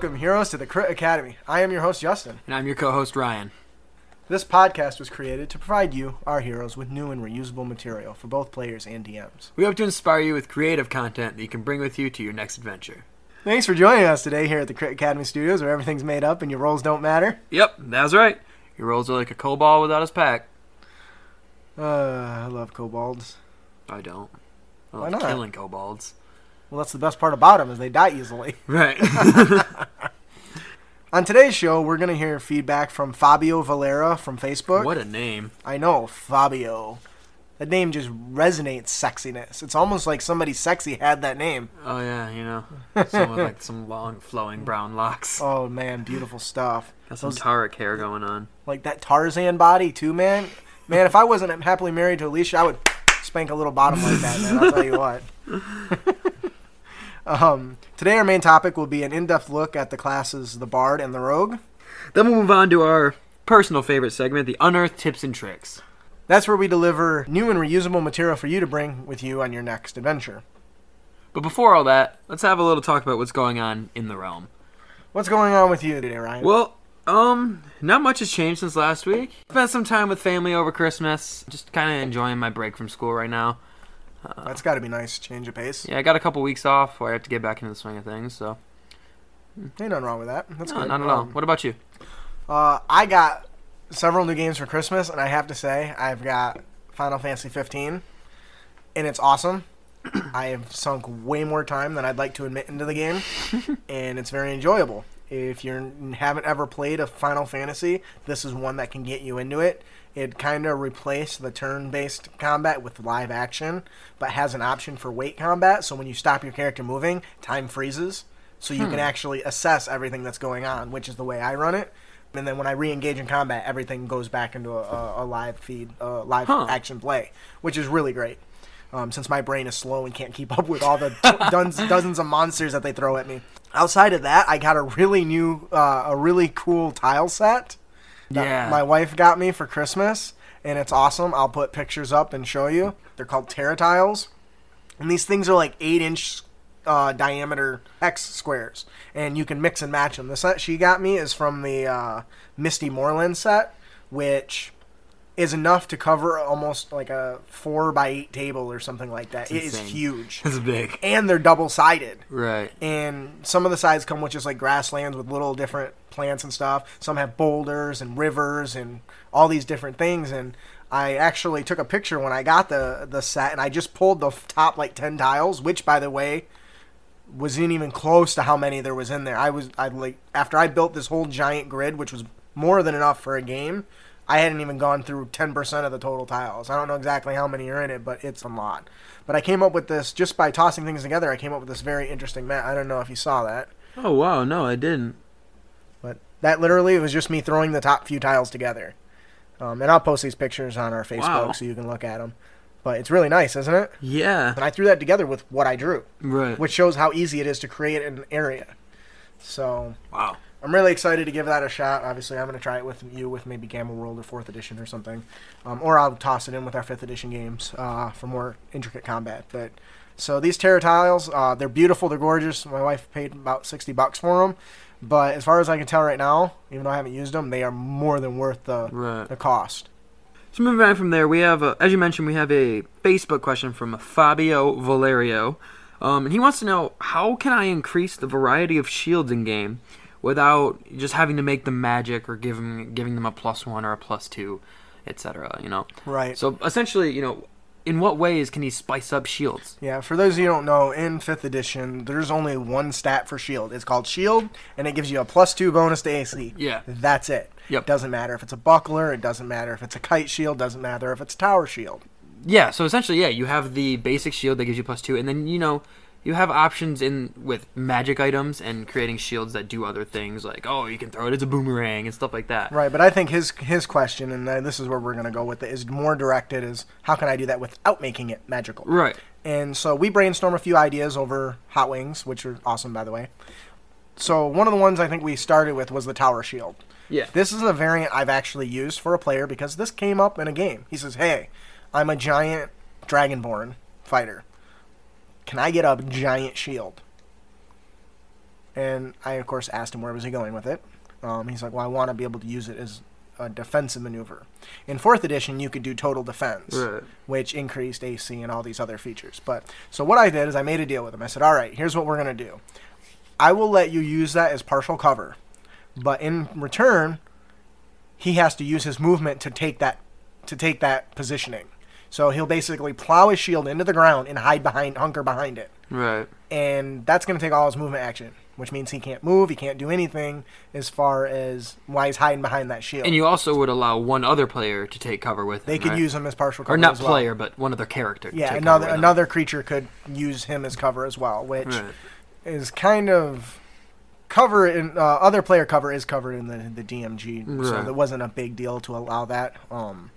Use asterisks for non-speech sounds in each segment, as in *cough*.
Welcome, heroes, to the Crit Academy. I am your host, Justin. And I'm your co-host Ryan. This podcast was created to provide you, our heroes, with new and reusable material for both players and DMs. We hope to inspire you with creative content that you can bring with you to your next adventure. Thanks for joining us today here at the Crit Academy Studios, where everything's made up and your roles don't matter. Yep, that's right. Your rolls are like a kobold without his pack. Uh, I love kobolds. I don't. I Why love not? killing kobolds. Well, that's the best part about them is they die easily. *laughs* Right. *laughs* On today's show, we're gonna hear feedback from Fabio Valera from Facebook. what a name. I know, Fabio. That name just resonates sexiness. It's almost like somebody sexy had that name. Oh yeah, you know, *laughs* someone like some long flowing brown locks. Oh man, beautiful stuff. Got some Those- Tarek hair going on. like that Tarzan body too, man. Man, if I wasn't happily married to Alicia, I would spank a little bottom like that, man. I'll tell you what. Um, today, our main topic will be an in-depth look at the classes, the Bard and the Rogue. Then we'll move on to our personal favorite segment, the unearthed tips and tricks. That's where we deliver new and reusable material for you to bring with you on your next adventure. But before all that, let's have a little talk about what's going on in the realm. What's going on with you today, Ryan? Well, um, not much has changed since last week. Spent some time with family over Christmas. Just kind of enjoying my break from school right now. That's got to be nice. Change of pace. Yeah, I got a couple weeks off where I have to get back into the swing of things. So, Ain't nothing wrong with that. That's no, good. not at all. Um, What about you? Uh, I got several new games for Christmas, and I have to say, I've got Final Fantasy 15, and it's awesome. I have sunk way more time than I'd like to admit into the game, *laughs* and it's very enjoyable. If you haven't ever played a Final Fantasy, this is one that can get you into it. It kind of replaced the turn-based combat with live action, but has an option for wait combat. So when you stop your character moving, time freezes, so you can actually assess everything that's going on, which is the way I run it. And then when I re-engage in combat, everything goes back into a, a, live feed, a live Huh. action play, which is really great. Um, since my brain is slow and can't keep *laughs* up with all the *laughs* dozens, of monsters that they throw at me. Outside of that, I got a really new, uh, a really cool tile set Yeah. my wife got me for Christmas, and it's awesome. I'll put pictures up and show you. They're called Terra tiles, and these things are like eight inch uh, diameter X squares, and you can mix and match them. The set she got me is from the uh, Misty Moorland set, which is enough to cover almost like a four by eight table or something like that. It is insane. huge, *laughs* It's big. and they're double sided Right. and some of the sides come with just like grasslands with little different plants and stuff. Some have boulders and rivers and all these different things. And I actually took a picture when I got the the set, and I just pulled the top like ten tiles, which by the way wasn't even close to how many there was in there. I was I like after I built this whole giant grid, which was more than enough for a game. I hadn't even gone through 10% of the total tiles. I don't know exactly how many are in it, but it's a lot. But I came up with this just by tossing things together. I came up with this very interesting map. I don't know if you saw that, Oh wow, no, I didn't. but that literally was just me throwing the top few tiles together. Um, and I'll post these pictures on our Facebook Wow. so you can look at them. But it's really nice, isn't it? Yeah. And I threw that together with what I drew, Right. which shows how easy it is to create an area. So Wow. I'm really excited to give that a shot. Obviously, I'm going to try it with you with maybe Gamma World or Fourth Edition or something, um, or I'll toss it in with our Fifth Edition games uh, for more intricate combat. But so these Terra tiles, uh, they're beautiful, they're gorgeous. My wife paid about sixty bucks for them, but as far as I can tell right now, even though I haven't used them, they are more than worth the Right. the cost. So moving on from there, we have, a, as you mentioned, we have a Facebook question from Fabio Valerio, um, and he wants to know how can I increase the variety of shields in game without just having to make them magic or giving giving them a plus one or a plus two, etc. You know. Right. So essentially, you know, in what ways can he spice up shields? Yeah, for those of you who don't know, in 5th edition, there's only one stat for shield. It's called shield, and it gives you a plus 2 bonus to AC. Yeah. That's it. Yep. Doesn't matter if it's a buckler, it doesn't matter if it's a kite shield, doesn't matter if it's tower shield. Yeah, so essentially, yeah, you have the basic shield that gives you plus two, and then you know you have options in with magic items and creating shields that do other things, like oh, you can throw it as a boomerang and stuff like that. Right, but I think his his question, and uh, this is where we're going to go with it, is more directed is how can I do that without making it magical? Right. And so we brainstormed a few ideas over Hot Wings, which are awesome, by the way. So one of the ones I think we started with was the Tower Shield. Yeah. This is a variant I've actually used for a player because this came up in a game. He says, "Hey, I'm a giant Dragonborn fighter. Can I get a giant shield?" And I, of course, asked him where was he going with it. Um, he's like, well, I want to be able to use it as a defensive maneuver. In fourth edition, you could do total defense, Right. which increased AC and all these other features. But so what I did is I made a deal with him. I said, all right, here's what we're gonna do. I will let you use that as partial cover, but in return, he has to use his movement to take that to take that positioning. So he'll basically plow his shield into the ground and hide behind, hunker behind it Right. and that's going to take all his movement action, which means he can't move, he can't do anything as far as why he's hiding behind that shield. And you also would allow one other player to take cover with him. they could right? use him as partial cover or not well. player, but one other character. Yeah, take another cover him. another creature could use him as cover as well, which Right. is kind of cover in uh, other player cover is covered in the the DMG, so it wasn't a big deal to allow that. Um,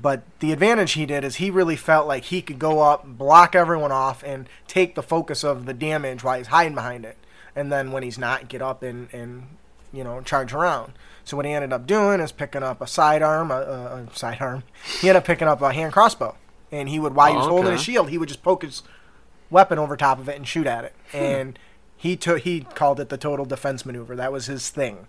but the advantage he did is he really felt like he could go up, block everyone off, and take the focus of the damage while he's hiding behind it, and then when he's not, get up and and you know charge around. So what he ended up doing is picking up a sidearm, a, a, a sidearm. He ended up picking up a hand crossbow, and he would while he was Oh, holding okay. his shield, he would just poke his weapon over top of it and shoot at it. Hmm. And he took he called it the total defense maneuver. That was his thing.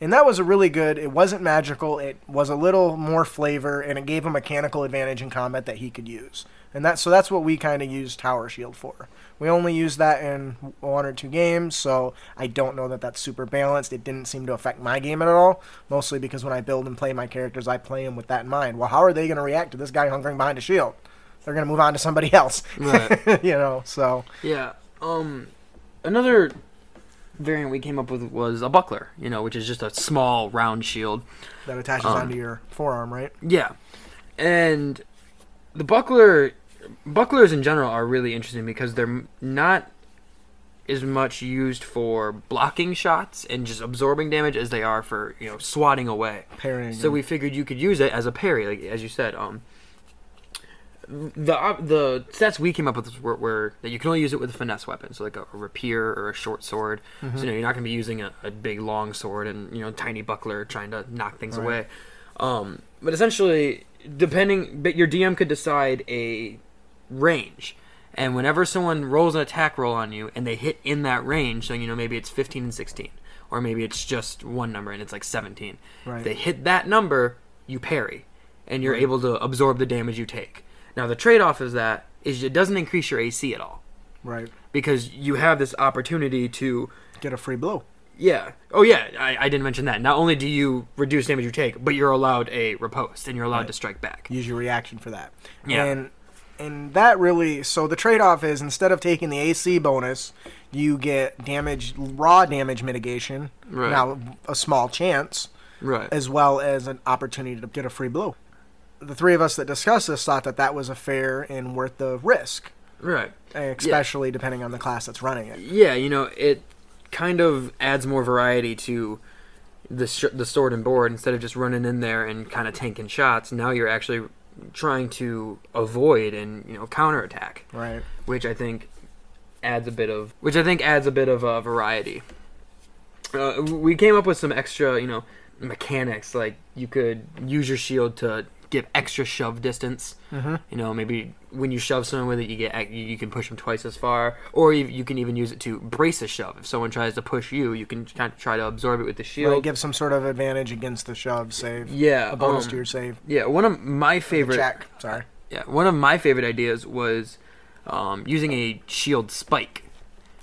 And that was a really good. It wasn't magical. It was a little more flavor, and it gave him a mechanical advantage in combat that he could use. And that so that's what we kind of used Tower Shield for. We only used that in one or two games, so I don't know that that's super balanced. It didn't seem to affect my game at all, mostly because when I build and play my characters, I play them with that in mind. Well, how are they going to react to this guy hunkering behind a shield? They're going to move on to somebody *laughs* else, Right. *laughs* you know. So Yeah. Um, another variant we came up with was a buckler. You know, which is just a small round shield. that attaches Um, onto your forearm, right? Yeah, and the buckler, bucklers in general are really interesting because they're not as much used for blocking shots and just absorbing damage as they are for you know swatting away. Parrying. So we figured you could use it as a parry, like as you said. Um, the the stats we came up with were, were that you can only use it with a finesse weapon, so like a, a rapier or a short sword. Mm-hmm. So you know, you're not going to be using a, a big long sword and you know tiny buckler trying to knock things Right. away. Um, but essentially, depending, but your DM could decide a range. And whenever someone rolls an attack roll on you and they hit in that range, so you know maybe it's 15 and 16, or maybe it's just one number and it's like 17. Right. If they hit that number, you parry, and you're Right. able to absorb the damage you take. Now the trade-off is that is it doesn't increase your AC at all right. because you have this opportunity to Get a free blow. yeah. Oh yeah, I, I didn't mention that. Not only do you reduce damage you take, but you're allowed a riposte and you're allowed Right. to strike back. use your reaction for that. Yeah. And and that really so the trade off is instead of taking the AC bonus, you get damage raw damage mitigation. Right. Now a small chance Right. as well as an opportunity to get a free blow. The three of us that discussed this thought that that was a fair and worth the risk, right. especially depending on the class that's running it. Yeah, you know, it kind of adds more variety to the sh- the sword and board instead of just running in there and kind of tanking shots. Now you're actually trying to avoid and you know counterattack, Right. which I think adds a bit of which I think adds a bit of uh, variety. Uh, we came up with some extra, you know, mechanics like you could use your shield to give extra shove distance. Mm-hmm. You know, maybe when you shove someone with it, you get you can push them twice as far, or you, you can even use it to brace a shove. If someone tries to push you, you can kind of try to absorb it with the shield. Right, give some sort of advantage against the shove save. yeah, A bonus um, to your save. Yeah, one of my favorite. Check. Sorry. Yeah, one of my favorite ideas was um, using a shield spike.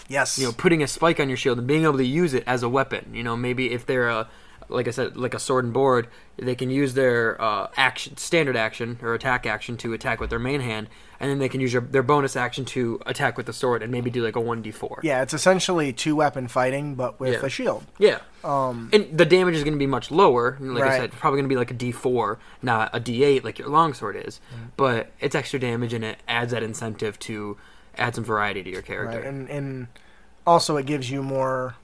Yes. You know, putting a spike on your shield and being able to use it as a weapon. You know, maybe if they're a, like I said, like a sword and board, they can use their uh, action, standard action or attack action to attack with their main hand, and then they can use your, their bonus action to attack with the sword and maybe do like a one d four. yeah, it's essentially two weapon fighting, but with Yeah. a shield. Yeah. Um, And the damage is going to be much lower. Like I Right. said, probably going to be like a D4, not a D8 like your longsword is. Mm. But it's extra damage and it adds that incentive to add some variety to your character. Right, and and also it gives you more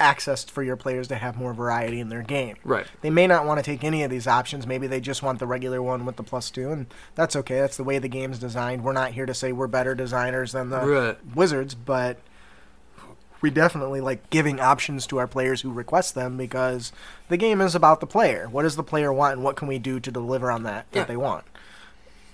access for your players to have more variety in their game. Right. They may not want to take any of these options. Maybe they just want the regular one with the plus two, and that's okay. That's the way the game's designed. We're not here to say we're better designers than the Right. Wizards, but we definitely like giving options to our players who request them because the game is about the player. What does the player want, and what can we do to deliver on that Yeah. that they want?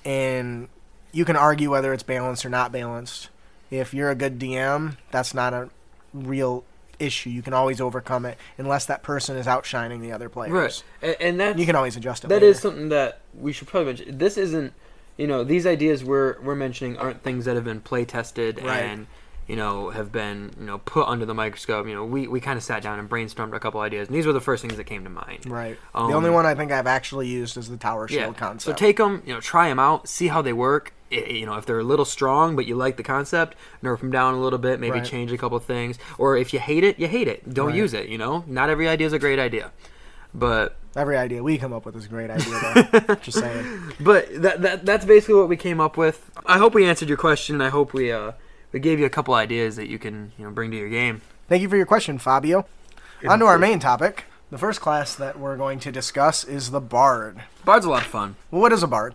And you can argue whether it's balanced or not balanced. If you're a good DM, that's not a real issue. You can always overcome it unless that person is outshining the other players. Right, and, and that's You can always adjust it. That later. is something that we should probably mention. This isn't, you know, these ideas we're we're mentioning aren't things that have been play tested Right. and you know have been you know put under the microscope. You know, we we kind of sat down and brainstormed a couple ideas, and these were the first things that came to mind. right. Um, the only one I think I've actually used is the tower Yeah. concept. So take them, you know, try them out, see how they work. I- you know, if they're a little strong, but you like the concept, nerf them down a little bit, maybe Right. change a couple things. Or if you hate it, you hate it. Don't Right. use it. You know, not every idea is a great idea. But Every idea we come up with is a great idea. Though. *laughs* Just saying. But that, that that's basically what we came up with. I hope we answered your question. I hope we uh we gave you a couple ideas that you can you know bring to your game. Thank you for your question, Fabio. On to our main topic. The first class that we're going to discuss is the bard. Bard's a lot of fun. Well, what is a bard?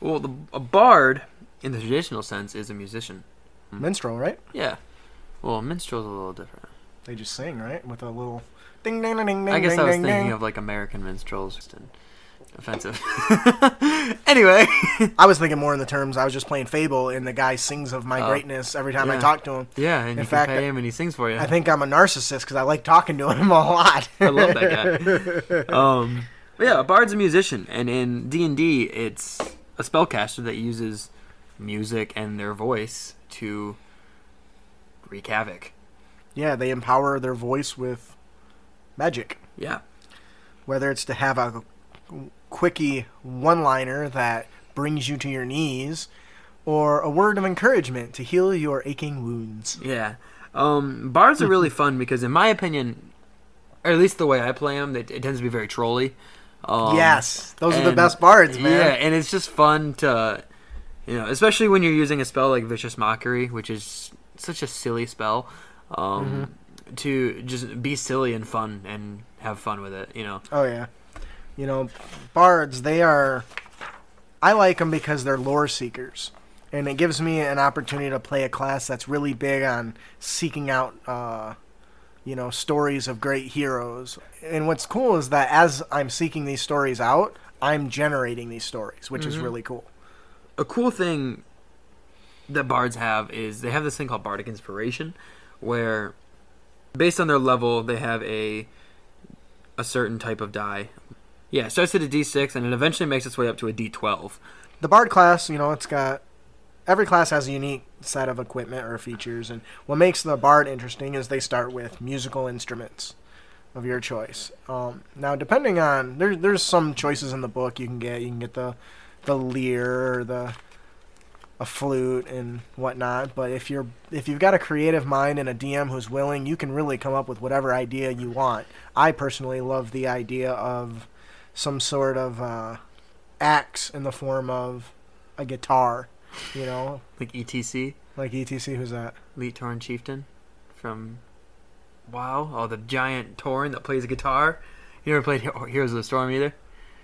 Well, the, a bard, in the traditional sense, is a musician. Hmm. Minstrel, right? Yeah. Well, minstrel's a little different. They just sing, right? With a little ding ding ding ding. I guess ding, I was ding, thinking ding. of like American minstrels. Offensive. *laughs* anyway. *laughs* I was thinking more in the terms. I was just playing Fable, and the guy sings of my Oh. greatness every time I talk to him. yeah, and In you fact, pay him and he sings for you. I think I'm a narcissist because I like talking to him *laughs* a lot. I love that guy. um, yeah, a bard's a musician, and in D and D, it's a spellcaster that uses music and their voice to wreak havoc. yeah, they empower their voice with magic. Yeah, Whether it's to have a quickie one-liner that brings you to your knees, or a word of encouragement to heal your aching wounds. yeah. Um, bards are really fun because, in my opinion, or at least the way I play them, it, it tends to be very trolly. Um, yes, those are the best bards, man. Yeah, and it's just fun to, you know, especially when you're using a spell like Vicious Mockery, which is such a silly spell, um, Mm-hmm. to just be silly and fun and have fun with it. You know, Oh yeah, you know, bards. They are. I like them because they're lore seekers, and it gives me an opportunity to play a class that's really big on seeking out, uh, you know, stories of great heroes. And what's cool is that as I'm seeking these stories out, I'm generating these stories, which is Mhm. really cool. a cool thing that bards have is they have this thing called bardic inspiration, where based on their level they have a a certain type of die. Yeah, it starts at a D6 and it eventually makes its way up to a D12. The bard class, you know, it's got every class has a unique set of equipment or features, and what makes the bard interesting is they start with musical instruments of your choice. Um, now, depending on there, there's some choices in the book you can get. You can get the the lyre or the a flute and whatnot. But if you're if you've got a creative mind and a DM who's willing, you can really come up with whatever idea you want. I personally love the idea of some sort of uh, axe in the form of a guitar. You know, Like ETC, like ETC. Who's that? Elite Tauren Chieftain from WoW. Oh, the giant Tauren that plays a guitar. You never played He- Heroes of the Storm either?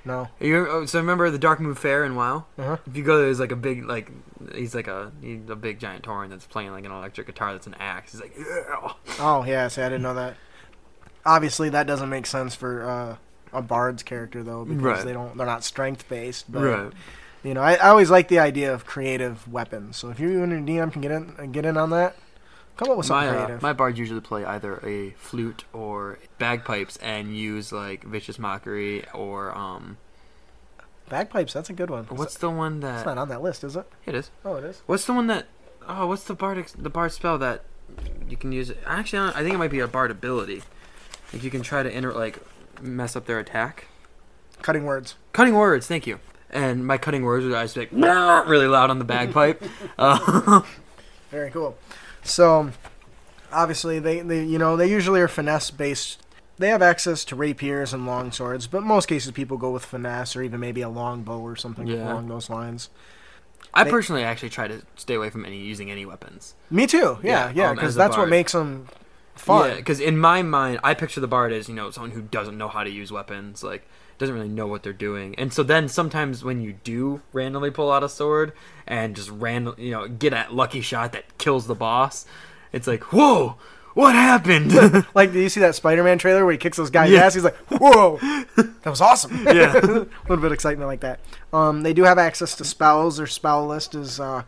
No. You oh, so remember the Darkmoon Faire in WoW? Uh-huh. If you go there, there's like a big like he's like a he's a big giant Tauren that's playing like an electric guitar that's an axe. He's like yeah. Oh yeah, see, I didn't know that. Obviously, that doesn't make sense for uh, a bard's character though, because Right. they don't they're not strength based. But right. you know, I, I always like the idea of creative weapons. So if you and your DM can get in and get in on that, come up with something My uh, creative. my bards usually play either a flute or bagpipes and use like vicious mockery or um Bagpipes, that's a good one. what's the one that? It's not on that list, is it? it is. Oh, it is. What's the one that oh what's the bard ex- the bard spell that you can use? Actually, I I think it might be a bard ability. Like you can try to enter like mess up their attack. Cutting words. Cutting words, thank you. And my cutting words always be like really loud on the bagpipe. *laughs* Uh, *laughs* Very cool. So, obviously, they, they you know they usually are finesse based. They have access to rapiers and long swords, but most cases people go with finesse or even maybe a long bow or something Yeah. along those lines. I They- personally actually try to stay away from any using any weapons. Me too. Yeah, Yeah, yeah, um, because that's what makes them fun. Yeah, because in my mind, I picture the bard as you know someone who doesn't know how to use weapons, like doesn't really know what they're doing. And so then sometimes when you do randomly pull out a sword and just random, you know, get that lucky shot that kills the boss, it's like, whoa, what happened? Like, *laughs* do you see that Spider-Man trailer where he kicks those guys' Yeah. ass? He's like, "Whoa, *laughs* that was awesome!" Yeah. *laughs* a little bit of excitement like that. Um, they do have access to spells. Their spell list is uh,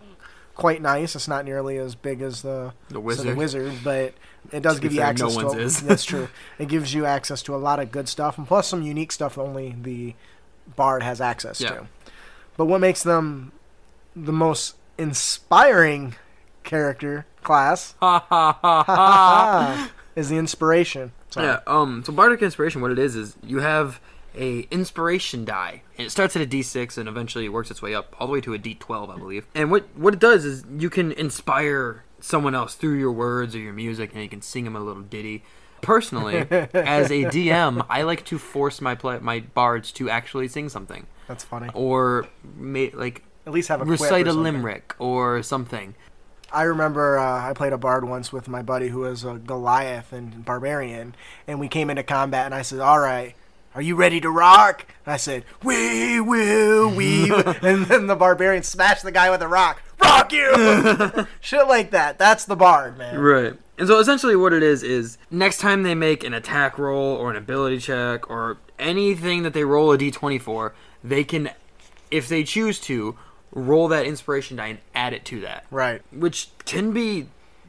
quite nice. It's not nearly as big as the The so the wizard, but it does give you fair, access no to. a-. *laughs* That's true. *laughs* It gives you access to a lot of good stuff, and plus some unique stuff only the bard has access Yeah. to. But what makes them the most inspiring character class *laughs* is the inspiration. So, Yeah. Um. So bardic inspiration, what it is is you have a inspiration die, and it starts at a D6 and eventually works its way up all the way to a D12, I believe. And what what it does is you can inspire someone else through your words or your music, and you can sing them a little ditty. Personally, as a *laughs* DM, I like to force my play, my bards to actually sing something, That's funny. or ma- like At least have a quip or recite a something. limerick or something. I remember uh, I played a bard once with my buddy who was a Goliath and barbarian, and we came into combat, and I said, "All right, are you ready to rock?" And I said, "We will, we," will." *laughs* and then the barbarian smashed the guy with a rock. Rock you, *laughs* shit like that. That's the bard, man. Right. And so essentially what it is is next time they make an attack roll or an ability check or anything that they roll a d20 for, they can if they choose to roll that inspiration die and add it to that, Right. which can be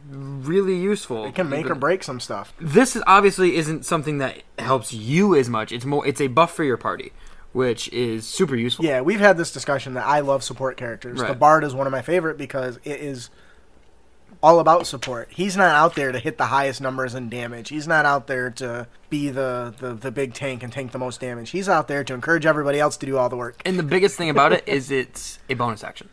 really useful. It can make or break some stuff. This is obviously isn't something that helps you as much. It's more it's a buff for your party, which is super useful. Yeah, we've had this discussion that I love support characters. The bard is one of my favorite because it is all about support. He's not out there to hit the highest numbers in damage. He's not out there to be the, the, the big tank and tank the most damage. He's out there to encourage everybody else to do all the work. And the biggest thing about it *laughs* is it's a bonus action.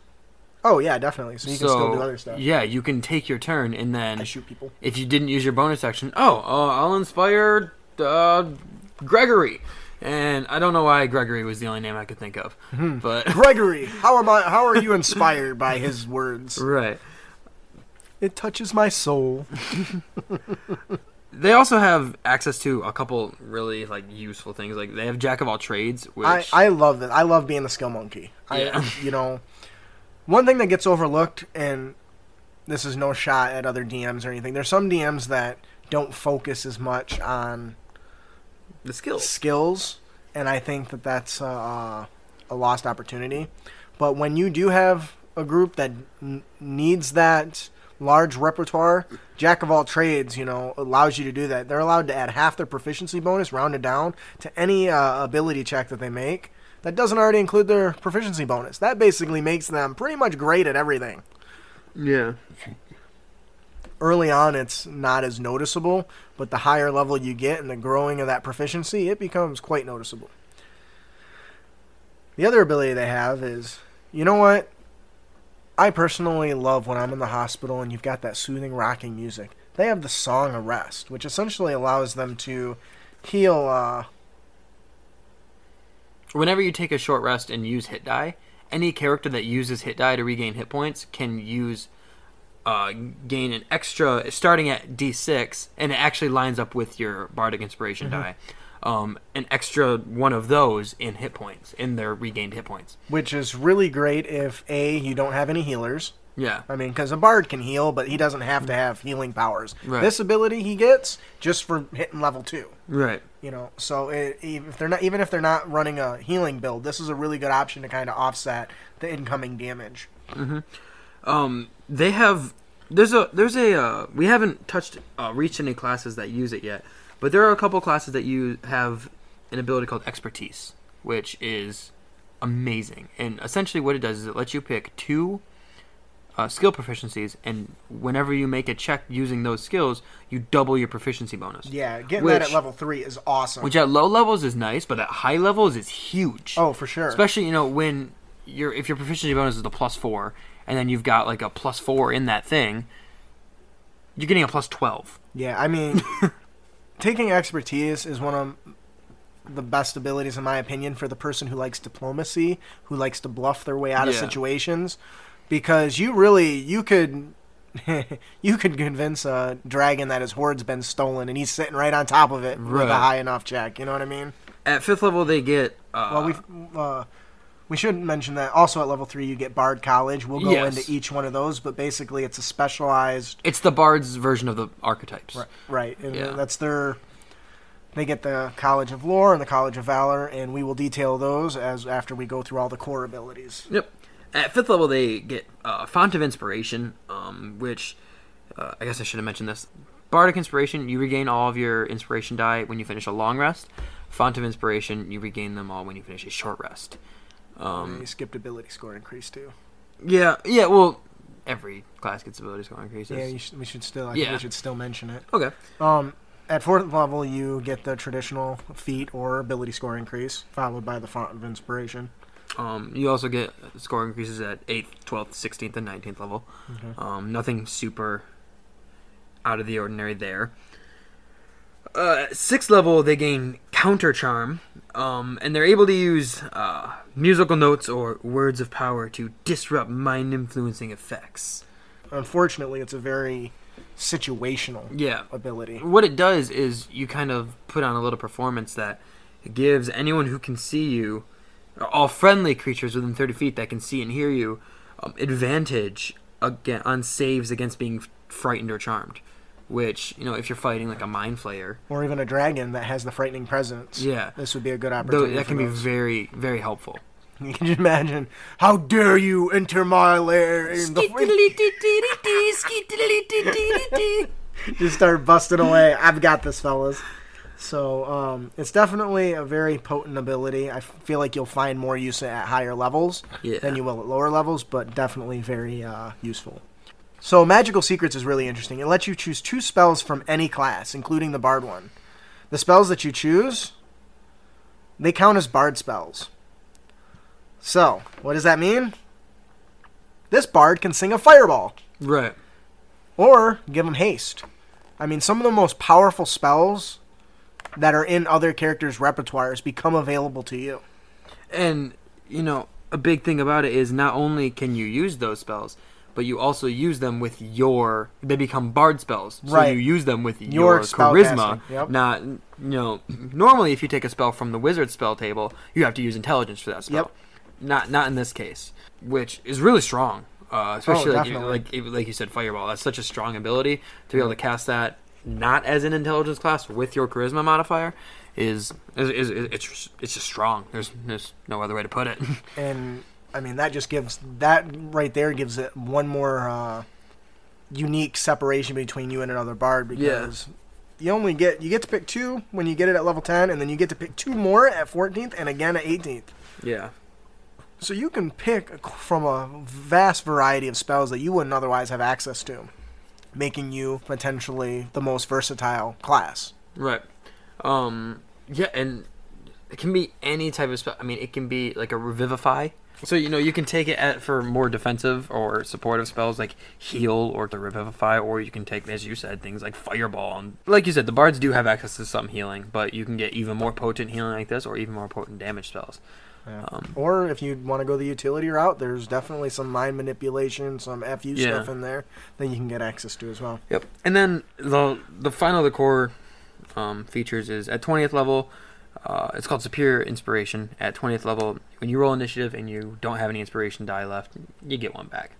Oh yeah, definitely. So you can still do other stuff. Yeah, you can take your turn and then I shoot people. if you didn't use your bonus action, oh, uh, I'll inspire uh, Gregory. And I don't know why Gregory was the only name I could think of, Hmm. but *laughs* Gregory, how am I? How are you inspired by his *laughs* words? right. It touches my soul. They also have access to a couple really like useful things. Like they have Jack of all trades, which I, I love that. I love being the skill monkey. Yeah. I, *laughs* you know, one thing that gets overlooked, and this is no shot at other DMs or anything. There's some DMs that don't focus as much on the skills. skills, and I think that that's uh, a lost opportunity. But when you do have a group that n- needs that large repertoire, jack of all trades, you know, allows you to do that. They're allowed to add half their proficiency bonus, rounded down, to any uh, ability check that they make. That doesn't already include their proficiency bonus. That basically makes them pretty much great at everything. Yeah. Early on, it's not as noticeable, but the higher level you get and the growing of that proficiency, it becomes quite noticeable. The other ability they have is, you know what? I personally love when I'm in the hospital and you've got that soothing rocking music. They have the song of rest, which essentially allows them to heal. Uh, Whenever you take a short rest and use hit die, any character that uses hit die to regain hit points can use uh, gain an extra starting at D6, and it actually lines up with your bardic inspiration die. Um, an extra one of those in hit points in their regained hit points. which is really great if a you don't have any healers. Yeah. I mean, because a bard can heal, but he doesn't have to have healing powers. Right. This ability he gets just for hitting level two. Right. You know, so it, if they're not even if they're not running a healing build, this is a really good option to kind of offset the incoming damage. Um, they have there's a there's a uh, we haven't touched uh, reached any classes that use it yet, but there are a couple classes that you have an ability called expertise, which is amazing. And essentially, what it does is it lets you pick two uh, skill proficiencies, and whenever you make a check using those skills, you double your proficiency bonus. Yeah, getting that at level three is awesome. Which at low levels is nice, but at high levels is huge. oh, for sure. Especially you know when your if your proficiency bonus is the plus four, and then you've got like a plus four in that thing, you're getting a plus twelve. Yeah, I mean, *laughs* taking expertise is one of the best abilities, in my opinion, for the person who likes diplomacy, who likes to bluff their way out of situations, because you really you could. *laughs* you could convince a dragon that his hoard's been stolen and he's sitting right on top of it with a high enough check. You know what I mean? At fifth level, they get uh, Well, we uh, we shouldn't mention that also at level three you get Bard College. We'll go Yes. into each one of those, but basically it's a specialized it's the bard's version of the archetypes. Right, right. And Yeah. that's their. They get the College of Lore and the College of Valor, and we will detail those as after we go through all the core abilities. Yep. At fifth level, they get uh, Font of Inspiration, um, which uh, I guess I should have mentioned this. Bardic Inspiration, you regain all of your inspiration die when you finish a long rest. Font of Inspiration, you regain them all when you finish a short rest. Um, you skipped ability score increase too. yeah, yeah. Well, every class gets ability score increases. Yeah, should, we should still. I think Yeah. we should still mention it. okay. Um, at fourth level, you get the traditional feat or ability score increase, followed by the font of inspiration. Um, you also get score increases at 8th, 12th, 16th, and 19th level. Um, nothing super out of the ordinary there. Uh, sixth level, they gain counter charm, um, and they're able to use uh, musical notes or words of power to disrupt mind influencing effects. Unfortunately, it's a very situational Yeah. ability. What it does is you kind of put on a little performance that gives anyone who can see you, all friendly creatures within 30 feet that can see and hear you, um, advantage again on saves against being frightened or charmed. Which you know, if you're fighting like a mind flayer, Or even a dragon that has the frightening presence. yeah, This would be a good tho- opportunity. that for can be very, very helpful. *laughs* You can just imagine, how dare you enter my lair? in *laughs* just start busting away. I've got this, fellas. So um, it's definitely a very potent ability. I feel like you'll find more use at higher levels Yeah. than you will at lower levels, but definitely very uh, useful. So Magical Secrets is really interesting. It lets you choose two spells from any class, including the Bard one. The spells that you choose, they count as Bard spells. So, what does that mean? This Bard can sing a fireball Right. or give them haste. I mean, some of the most powerful spells that are in other characters' repertoires become available to you. And you know, a big thing about it is not only can you use those spells, but you also use them with your. They become bard spells, so Right. you use them with your, Your charisma. yep. Not you know. Normally, if you take a spell from the wizard spell table, you have to use intelligence for that spell. Yep. Not not in this case, which is really strong. Uh, especially like, you, Oh, like like you said, fireball. That's such a strong ability to be able to cast that not as an intelligence class with your charisma modifier is is, is, is it's it's just strong. There's there's no other way to put it. *laughs* And I mean, that just gives that right there gives it one more uh, unique separation between you and another bard because you only get you get to pick two when you get it at level 10 and then you get to pick two more at 14th and again at 18th. yeah. So you can pick from a vast variety of spells that you wouldn't otherwise have access to, making you potentially the most versatile class. Right. Um. Yeah, and it can be any type of spell. I mean, it can be like a revivify. So you know you can take it at for more defensive or supportive spells like heal or to revivify, or you can take, as you said, things like fireball. And like you said, the bards do have access to some healing, but you can get even more potent healing like this, or even more potent damage spells. Um, Or if you want to go the utility route, there's definitely some mind manipulation, some FU Yeah. stuff in there that you can get access to as well. Yep. And then the the final of the core um, features is at 20th level. Uh, it's called Superior Inspiration. At 20th level, when you roll initiative and you don't have any inspiration die left, you get one back.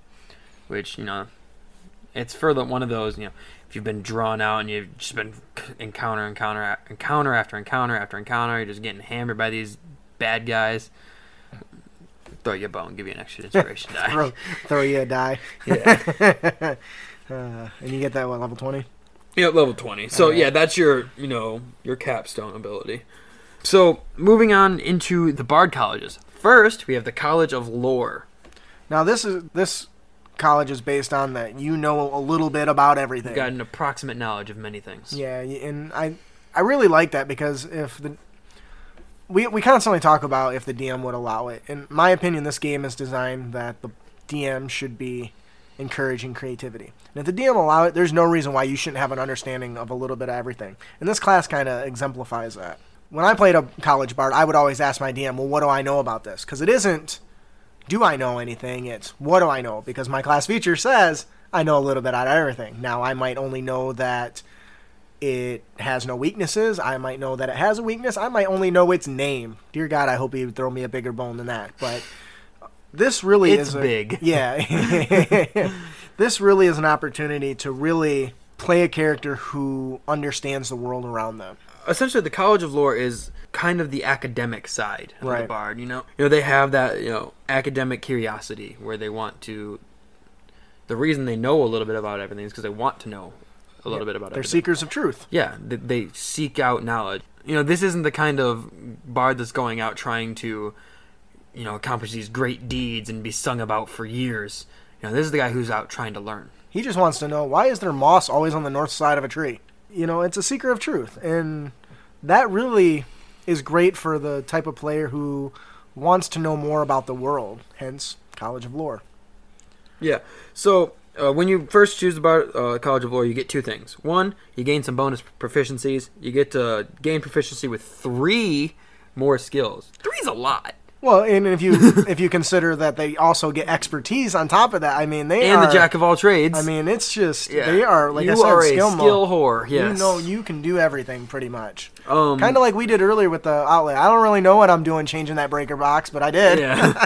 Which you know, it's for the one of those you know, if you've been drawn out and you've just been encounter, encounter, encounter after encounter after encounter, you're just getting hammered by these bad guys. Throw you a bone, give you an extra inspiration *laughs* die. throw, throw you a die. Yeah. *laughs* Uh, and you get that, what, level 20? Yeah, level 20. So, Alright. yeah, that's your, you know, your capstone ability. So, moving on into the bard colleges. First, we have the College of Lore. Now, this is this college is based on that you know a little bit about everything. You've got an approximate knowledge of many things. Yeah, and I I really like that because if the we we constantly talk about if the DM would allow it. In my opinion, this game is designed that the DM should be encouraging creativity. And if the DM allow it, there's no reason why you shouldn't have an understanding of a little bit of everything. And this class kind of exemplifies that. When I played a college bard, I would always ask my DM, "Well, what do I know about this?" Because it isn't do I know anything? It's what do I know? Because my class feature says I know a little bit out of everything. Now I might only know that it has no weaknesses. I might know that it has a weakness. I might only know its name. Dear God, I hope he would throw me a bigger bone than that. But this really It's is a, big. *laughs* Yeah. *laughs* this really is an opportunity to really play a character who understands the world around them. Essentially the College of Lore is kind of the academic side of the Right. bard. You know, you know they have that you know academic curiosity where they want to. The reason they know a little bit about everything is because they want to know a little bit about everything. They're everything. seekers of truth. Yeah, they, they seek out knowledge. You know, this isn't the kind of bard that's going out trying to, you know, accomplish these great deeds and be sung about for years. You know, this is the guy who's out trying to learn. He just wants to know why is there moss always on the north side of a tree? You know, it's a seeker of truth, and that really is great for the type of player who wants to know more about the world. Hence, College of Lore. Yeah. So uh, when you first choose the uh, College of Lore, you get two things. One, you gain some bonus proficiencies. You get to gain proficiency with three more skills. Three's a lot. Well, and if you *laughs* if you consider that they also get expertise on top of that, I mean they are And are. the jack of all trades. I mean, it's just Yeah. they are like you I said, are skill skill whore. Yes. You know, you can do everything pretty much. um, Kind of like we did earlier with the outlet. I don't really know what I'm doing changing that breaker box, but I did. Yeah.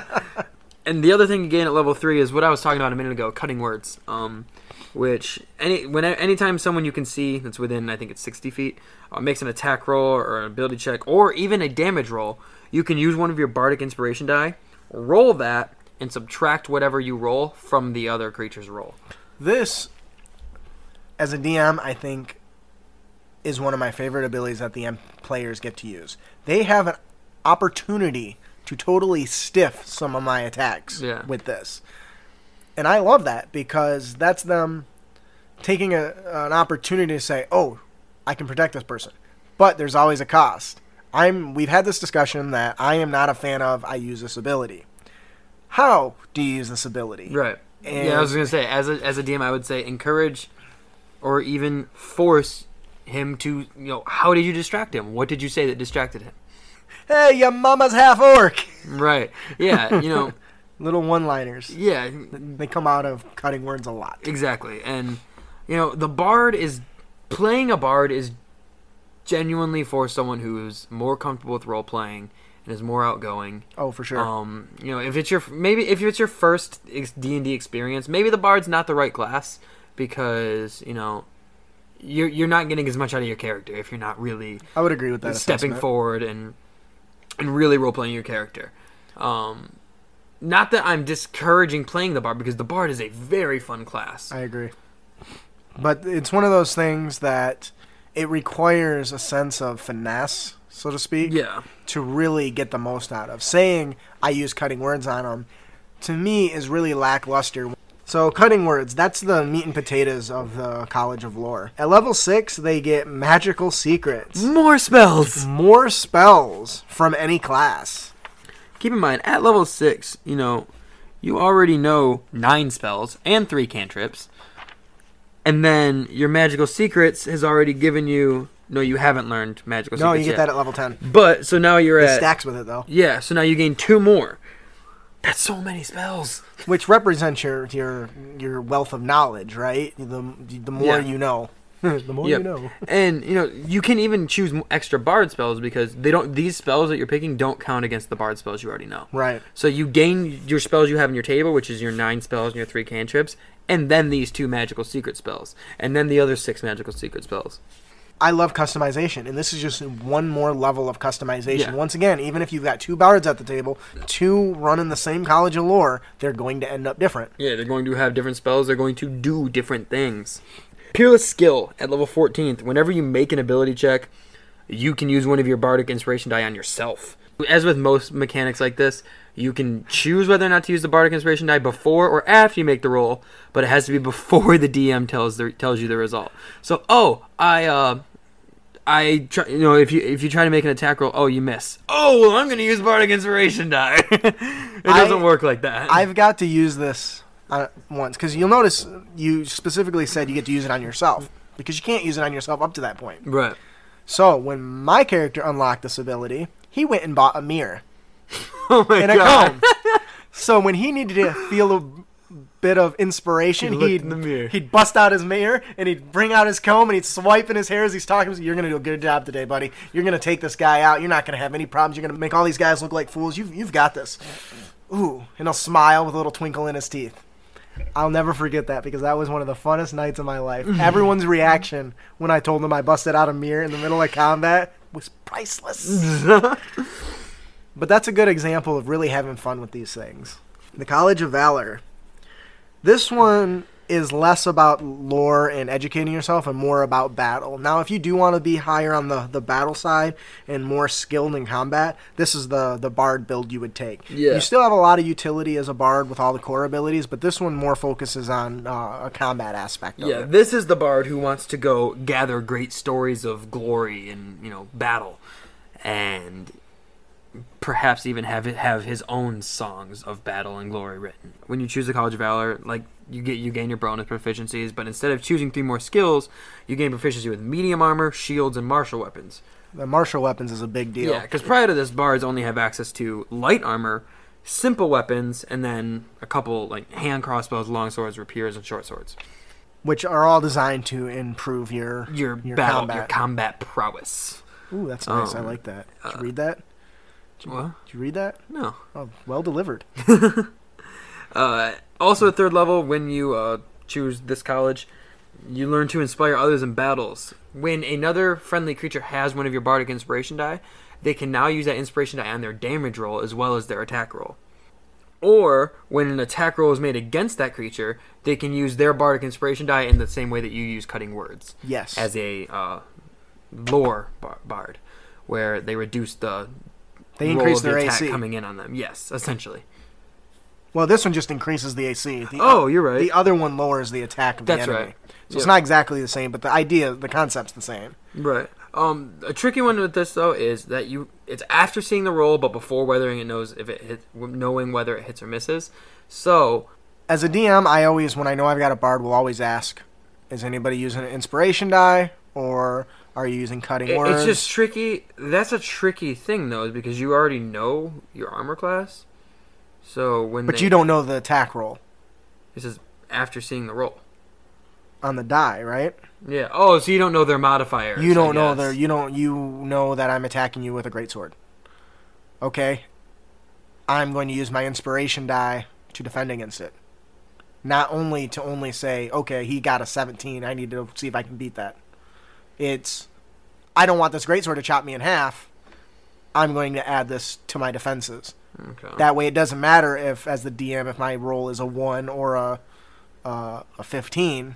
*laughs* and the other thing you gain at level three is what I was talking about a minute ago: cutting words. Um, which any when anytime someone you can see that's within I think it's sixty feet uh, makes an attack roll or an ability check or even a damage roll, you can use one of your bardic inspiration die, roll that, and subtract whatever you roll from the other creature's roll. This, as a DM, I think, is one of my favorite abilities that the M players get to use. They have an opportunity to totally stiff some of my attacks Yeah. with this. And I love that because that's them taking a, an opportunity to say, "Oh, I can protect this person." But there's always a cost. I'm we've had this discussion that I am not a fan of I use this ability. How do you use this ability? Right. And- yeah, I was gonna say as a as a DM, I would say encourage, or even force him to you know how did you distract him? What did you say that distracted him? Hey, your mama's half orc. Right. Yeah. You know. *laughs* Little one-liners. yeah. They come out of cutting words a lot. Exactly. And you know the bard is playing a bard is genuinely for someone who's more comfortable with role playing and is more outgoing. Oh, for sure. Um, you know, if it's your maybe if it's your first D and D experience, maybe the bard's not the right class because you know you're you're not getting as much out of your character if you're not really I would agree with that. stepping assessment. forward and and really role playing your character. Um, not that I'm discouraging playing the bard because the bard is a very fun class. I agree. But it's one of those things that it requires a sense of finesse, so to speak, yeah, to really get the most out of. Saying I use cutting words on them, to me, is really lackluster. So, cutting words, that's the meat and potatoes of the College of Lore. At level 6, they get magical secrets. more spells. More spells from any class. Keep in mind, at level six, you know, you already know nine spells and three cantrips, and then your magical secrets has already given you. No, you haven't learned magical No, secrets No, you get yet. that at level 10. But so now you're It at stacks with it, though. yeah. So now you gain two more. That's so many spells. which represents your your your wealth of knowledge, right? The the more Yeah. you know, *laughs* the more Yep. you know. And you know you can even choose extra bard spells because they don't. These spells that you're picking don't count against the bard spells you already know. Right. So you gain your spells you have in your table, which is your nine spells and your three cantrips, and then these two magical secret spells, and then the other six magical secret spells. I love customization, and this is just one more level of customization. Yeah. Once again, even if you've got two bards at the table, two running the same college of lore, they're going to end up different. Yeah, they're going to have different spells. They're going to do different things. Peerless skill at level 14th. Whenever you make an ability check, you can use one of your bardic inspiration die on yourself. As with most mechanics like this, you can choose whether or not to use the bardic inspiration die before or after you make the roll, but it has to be before the DM tells the, tells you the result. So, oh, I uh I try, you know, if you if you try to make an attack roll, oh, you miss. Oh, well, I'm going to use bardic inspiration die. *laughs* it doesn't I- work like that. I've got to use this uh, once because you'll notice you specifically said you get to use it on yourself because you can't use it on yourself up to that point. right. So when my character unlocked this ability, he went and bought a mirror. Oh my and a god. comb. so when he needed to feel a bit of inspiration, He he'd, in the mirror. he'd bust out his mirror and he'd bring out his comb and he'd swipe in his hair as he's talking. He's like, You're gonna do a good job today, buddy. You're gonna take this guy out. You're not gonna have any problems. You're gonna make all these guys look like fools. You've you've got this. Ooh, and he'll smile with a little twinkle in his teeth. I'll never forget that because that was one of the funnest nights of my life. *laughs* Everyone's reaction when I told them I busted out a mirror in the middle of combat was priceless. *laughs* but that's a good example of really having fun with these things. The College of Valor. This one is less about lore and educating yourself and more about battle. Now, if you do want to be higher on the, the battle side and more skilled in combat, this is the, the bard build you would take. Yeah. You still have a lot of utility as a bard with all the core abilities, but this one more focuses on uh, a combat aspect of Yeah, this is the bard who wants to go gather great stories of glory and you know battle, and perhaps even have it have his own songs of battle and glory written. When you choose the College of Valor, like you get you gain your bonus proficiencies, but instead of choosing three more skills, you gain proficiency with medium armor, shields, and martial weapons. The martial weapons is a big deal. Yeah, because prior to this, bards only have access to light armor, simple weapons, and then a couple like hand crossbows, long swords, rapiers, and short swords. Which are all designed to improve your Your, your battle, combat. your combat prowess. Ooh, that's nice. I Um, like that. Did you uh, read that? What? Did you read that? No. Oh, well delivered. *laughs* *laughs* Uh, also, at third level, when you uh, choose this college, you learn to inspire others in battles. When another friendly creature has one of your bardic inspiration die, they can now use that inspiration die on their damage roll as well as their attack roll. Or when an attack roll is made against that creature, they can use their bardic inspiration die in the same way that you use cutting words Yes. as a uh, lore bard, where they reduce the they increase the their attack AC. coming in on them. Yes, essentially. Well, this one just increases the AC. The, Oh, you're right. The other one lowers the attack of That's the enemy. right. So it's not exactly the same, but the idea, the concept's the same. Right. Um, a tricky one with this though is that you it's after seeing the roll, but before weathering it knows if it hit, knowing whether it hits or misses. So As a DM, I always, when I know I've got a bard, will always ask, is anybody using an inspiration die, or are you using cutting it- words? it's just tricky. That's a tricky thing though, because you already know your armor class. So when but they, you don't know the attack roll This is after seeing the roll. on the die, right? Yeah. Oh, so you don't know their modifiers. You don't know their, you don't, you know that I'm attacking you with a great sword. Okay, I'm going to use my inspiration die to defend against it. Not only to only say, okay, he got a 17, I need to see if I can beat that. It's, I don't want this greatsword to chop me in half. I'm going to add this to my defenses. Okay. That way, it doesn't matter if, as the DM, if my roll is a one or a uh, a fifteen.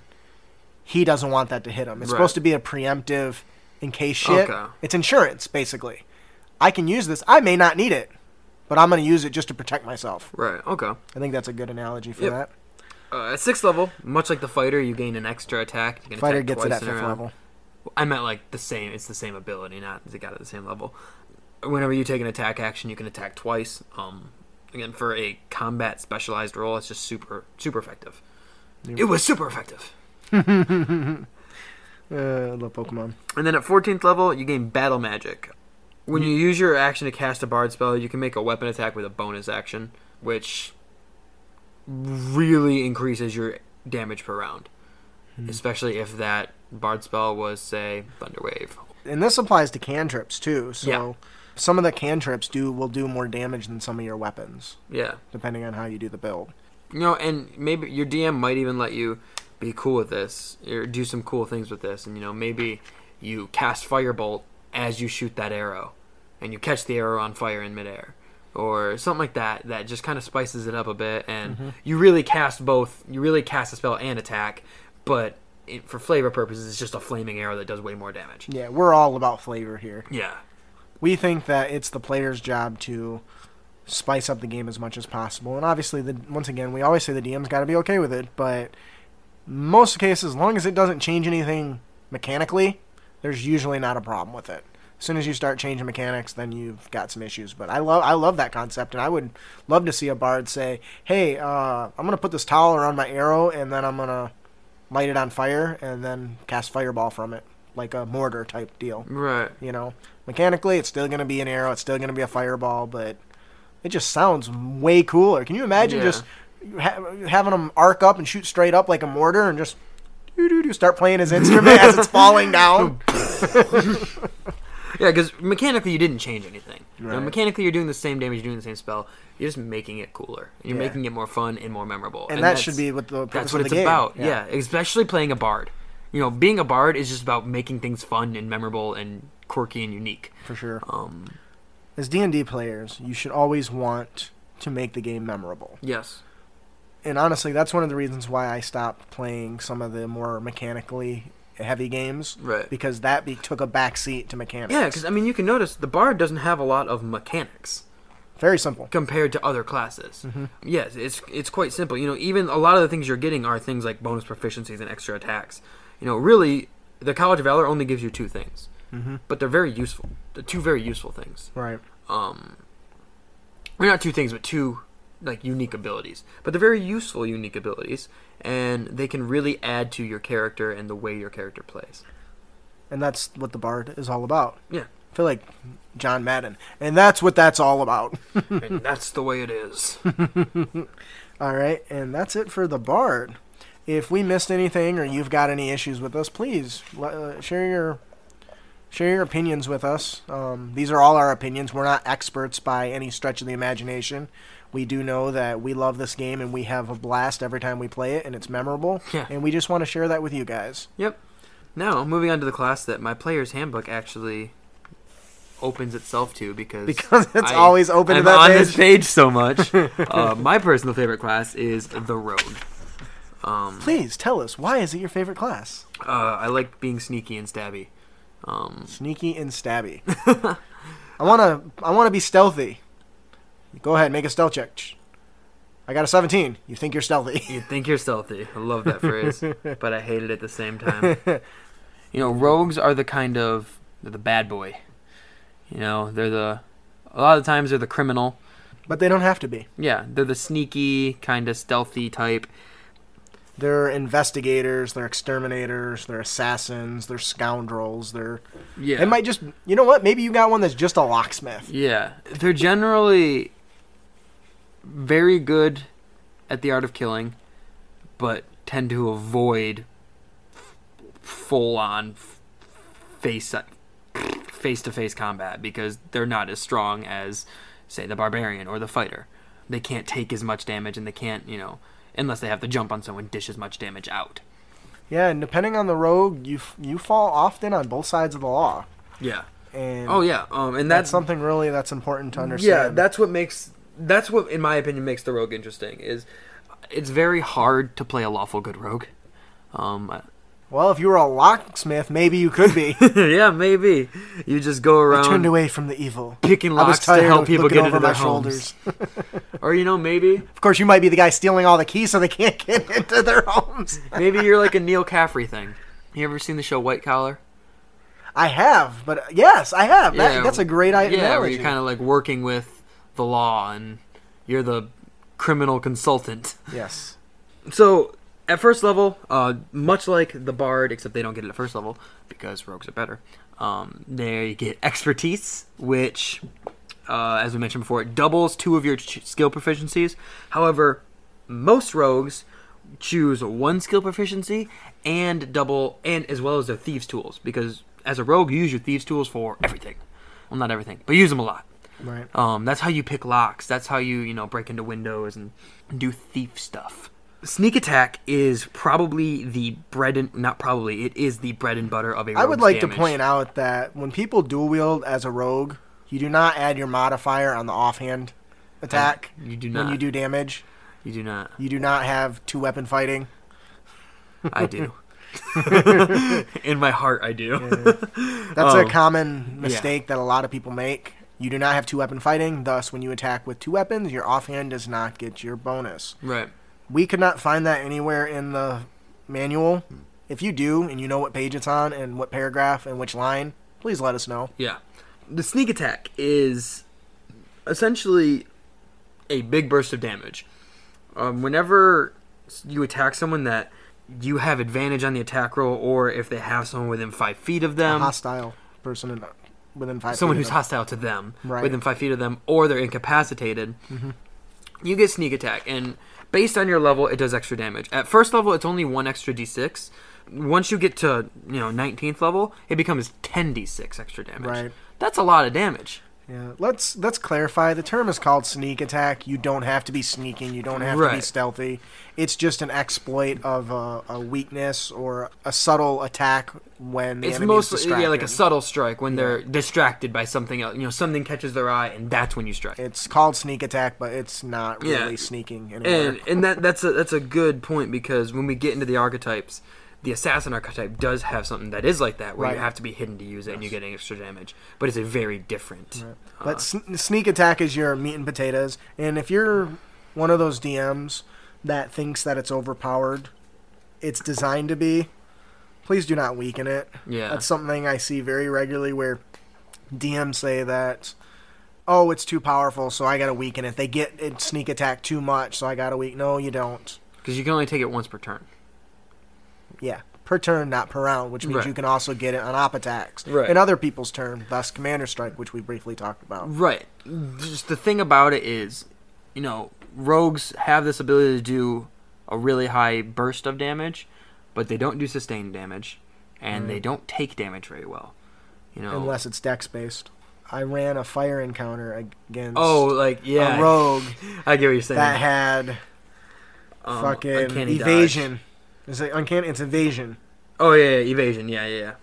He doesn't want that to hit him. It's Right. supposed to be a preemptive, in case shit. Okay. It's insurance, basically. I can use this. I may not need it, but I'm going to use it just to protect myself. right. Okay. I think that's a good analogy for Yep. that. Uh, at sixth level, much like the fighter, you gain an extra attack. You can Fighter attack gets it at fifth level. I meant like the same. It's the same ability, not they got at the same level. Whenever you take an attack action, you can attack twice. Um, again, for a combat specialized role, it's just super super effective. It was super effective. *laughs* Uh, I love Pokemon. And then at 14th level, you gain battle magic. When you use your action to cast a bard spell, you can make a weapon attack with a bonus action, which really increases your damage per round. Mm. Especially if that bard spell was, say, Thunder Wave. And this applies to cantrips too. So Yeah. some of the cantrips do will do more damage than some of your weapons, Yeah. depending on how you do the build. You know, and maybe your DM might even let you be cool with this or do some cool things with this. And you know, maybe you cast firebolt as you shoot that arrow, and you catch the arrow on fire in midair, or something like that. That just kind of spices it up a bit, and mm-hmm. you really cast both. You really cast a spell and attack, but it, for flavor purposes, it's just a flaming arrow that does way more damage. Yeah, we're all about flavor here. Yeah. we think that it's the player's job to spice up the game as much as possible. And obviously, the, once again, we always say the DM's got to be okay with it, but most cases, as long as it doesn't change anything mechanically, there's usually not a problem with it. As soon as you start changing mechanics, then you've got some issues. But I love I love that concept, and I would love to see a bard say, "Hey, uh, I'm gonna put this towel around my arrow, and then I'm gonna light it on fire, and then cast fireball from it, like a mortar type deal." Right. You know, mechanically, it's still going to be an arrow. It's still going to be a fireball, but it just sounds way cooler. Can you imagine Yeah. just ha- having them arc up and shoot straight up like a mortar and just start playing his instrument as it's *laughs* falling down? *laughs* Yeah, because mechanically you didn't change anything. You know, mechanically you're doing the same damage, you're doing the same spell. You're just making it cooler. You're Yeah. making it more fun and more memorable. and, that should be what the purpose That's what the it's game. about. Yeah. especially playing a bard. You know, being a bard is just about making things fun and memorable and quirky and unique. for sure. Um, As D and D players, you should always want to make the game memorable. yes. And honestly, that's one of the reasons why I stopped playing some of the more mechanically heavy games Right. because that be- took a backseat to mechanics. Yeah, because I mean, you can notice the bard doesn't have a lot of mechanics very simple. compared to other classes. Mm-hmm. Yes, it's it's quite simple. You know, even a lot of the things you're getting are things like bonus proficiencies and extra attacks. You know, really, the College of Valor only gives you two things, Mm-hmm. but they're very useful. They're two very useful things. Right. Um, or not two things, but two like unique abilities. But they're very useful unique abilities, and they can really add to your character and the way your character plays. And that's what the bard is all about. Yeah. I feel like John Madden, and that's what that's all about. *laughs* and that's the way it is. *laughs* All right, and that's it for the Bard. If we missed anything or you've got any issues with us, please uh, share your share your opinions with us. Um, these are all our opinions. We're not experts by any stretch of the imagination. We do know that we love this game and we have a blast every time we play it, and it's memorable. *laughs* Yeah. And we just want to share that with you guys. Yep. Now, moving on to the class that my player's handbook actually opens itself to because *laughs* Because it's I- always open to I'm that on page. this page so much. *laughs* uh, my personal favorite class is the rogue. Um, Please tell us why is it your favorite class? uh, I like being sneaky and stabby. Um, Sneaky and stabby. I wanna I wanna be stealthy. Go ahead, make a stealth check. I got a 17. You think you're stealthy? you think you're stealthy. I love that phrase, *laughs* but I hate it at the same time. *laughs* You know, rogues are the kind of the bad boy. You know, they're the a lot of the times they're the criminal. but they don't have to be. Yeah, they're the sneaky kind of stealthy type. They're investigators, they're exterminators, they're assassins, they're scoundrels, they're Yeah, It might just you know what? Maybe you got one that's just a locksmith. Yeah, they're generally very good at the art of killing, but tend to avoid full on face face to face combat because they're not as strong as say the barbarian or the fighter. They can't take as much damage and they can't, you know, unless they have to jump on someone dish as much damage out. Yeah, and depending on the rogue, you f- you fall often on both sides of the law. Yeah. And Oh yeah. Um and that's that's something really that's important to understand. Yeah, that's what makes that's what in my opinion makes the rogue interesting is it's very hard to play a lawful good rogue. Um well, if you were a locksmith, maybe you could be. *laughs* yeah, maybe. You just go I around turned away from the evil. picking I locks to help people get over into their homes. *laughs* *laughs* Or you know, maybe Of course, you might be the guy stealing all the keys so they can't get into their homes. maybe you're like a Neal Caffrey thing. You ever seen the show White Collar? I have, but yes, I have. That, Yeah, that's a great idea. Yeah, where analogy. you're kind of like working with the law and you're the criminal consultant. yes. So at first level, uh, much like the bard, except they don't get it at first level because rogues are better. Um, they get expertise, which, uh, as we mentioned before, it doubles two of your ch- skill proficiencies. However, most rogues choose one skill proficiency and double, and as well as their thieves' tools, because as a rogue, you use your thieves' tools for everything. Well, not everything, but use them a lot. Right. Um, that's how you pick locks. That's how you you know break into windows and do thief stuff. Sneak attack is probably the bread and not probably it is the bread and butter of a. I would like damage. to point out that when people dual wield as a rogue, you do not add your modifier on the offhand attack You do not when you do damage. You do not. You do not have two weapon fighting. I do. *laughs* *laughs* In my heart, I do. That's *laughs* Oh. a common mistake that a lot of people make. You do not have two weapon fighting, thus, when you attack with two weapons, your offhand does not get your bonus. Right. We could not find that anywhere in the manual. If you do, and you know what page it's on, and what paragraph, and which line, please let us know. Yeah. The sneak attack is essentially a big burst of damage. Um, whenever you attack someone that you have advantage on the attack roll, or if they have someone within five feet of A them, hostile person in, within five. someone feet who's of them. hostile to them, Right. Mm-hmm. within five feet of them, or they're incapacitated, you get sneak attack. And based on your level, it does extra damage. At first level, it's only one extra d6. Once you get to you know 19th level, it becomes 10 d6 extra damage. Right. That's a lot of damage. Yeah, let's let's clarify. The term is called sneak attack. You don't have to be sneaking. You don't have to be Right. stealthy. It's just an exploit of a, a weakness or a subtle attack when the It's mostly yeah, like a subtle strike when they're distracted by something else. You know, something catches their eye, and that's when you strike. It's called sneak attack, but it's not Yeah. really sneaking anymore. And and that that's a that's a good point because when we get into the archetypes, the assassin archetype does have something that is like that, where you have to be hidden to use it, and you get extra damage. But it's a very different. But uh, sn- sneak attack is your meat and potatoes. And if you're one of those DMs that thinks that it's overpowered, it's designed to be. Please do not weaken it. yeah, That's something I see very regularly where DMs say that, oh, it's too powerful, so I gotta weaken it. They get it sneak attack too much, so I gotta weaken. No, you don't. because you can only take it once per turn. Yeah, per turn, not per round, which means Right. you can also get it on op attacks Right. in other people's turn. Thus, commander strike, which we briefly talked about. Right. Just the thing about it is, you know, rogues have this ability to do a really high burst of damage, but they don't do sustained damage, and they don't take damage very well. You know. unless it's dex based. I ran a fire encounter against oh, like yeah, a rogue *laughs* I get what you're saying. that had Um, fucking uncanny dodge. Evasion. Is it uncanny? It's evasion. Oh yeah, yeah, evasion. Yeah, yeah, yeah.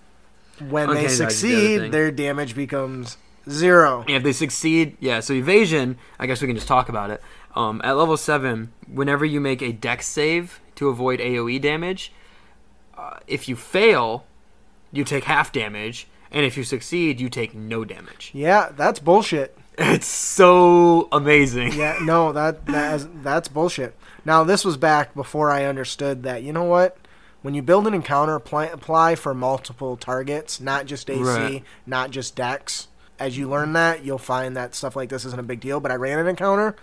When Uncanny they is the succeed, their damage becomes zero. And if they succeed, yeah. So evasion, I guess we can just talk about it. Um, at level seven, whenever you make a dex save to avoid AOE damage, uh, if you fail, you take half damage, and if you succeed, you take no damage. Yeah, that's bullshit. *laughs* It's so amazing. Yeah, no, that that is, that's bullshit. Now this was back before I understood that. You know what? When you build an encounter, apply, apply for multiple targets, not just AC, Right. not just Dex. As you learn that, you'll find that stuff like this isn't a big deal. But I ran an encounter,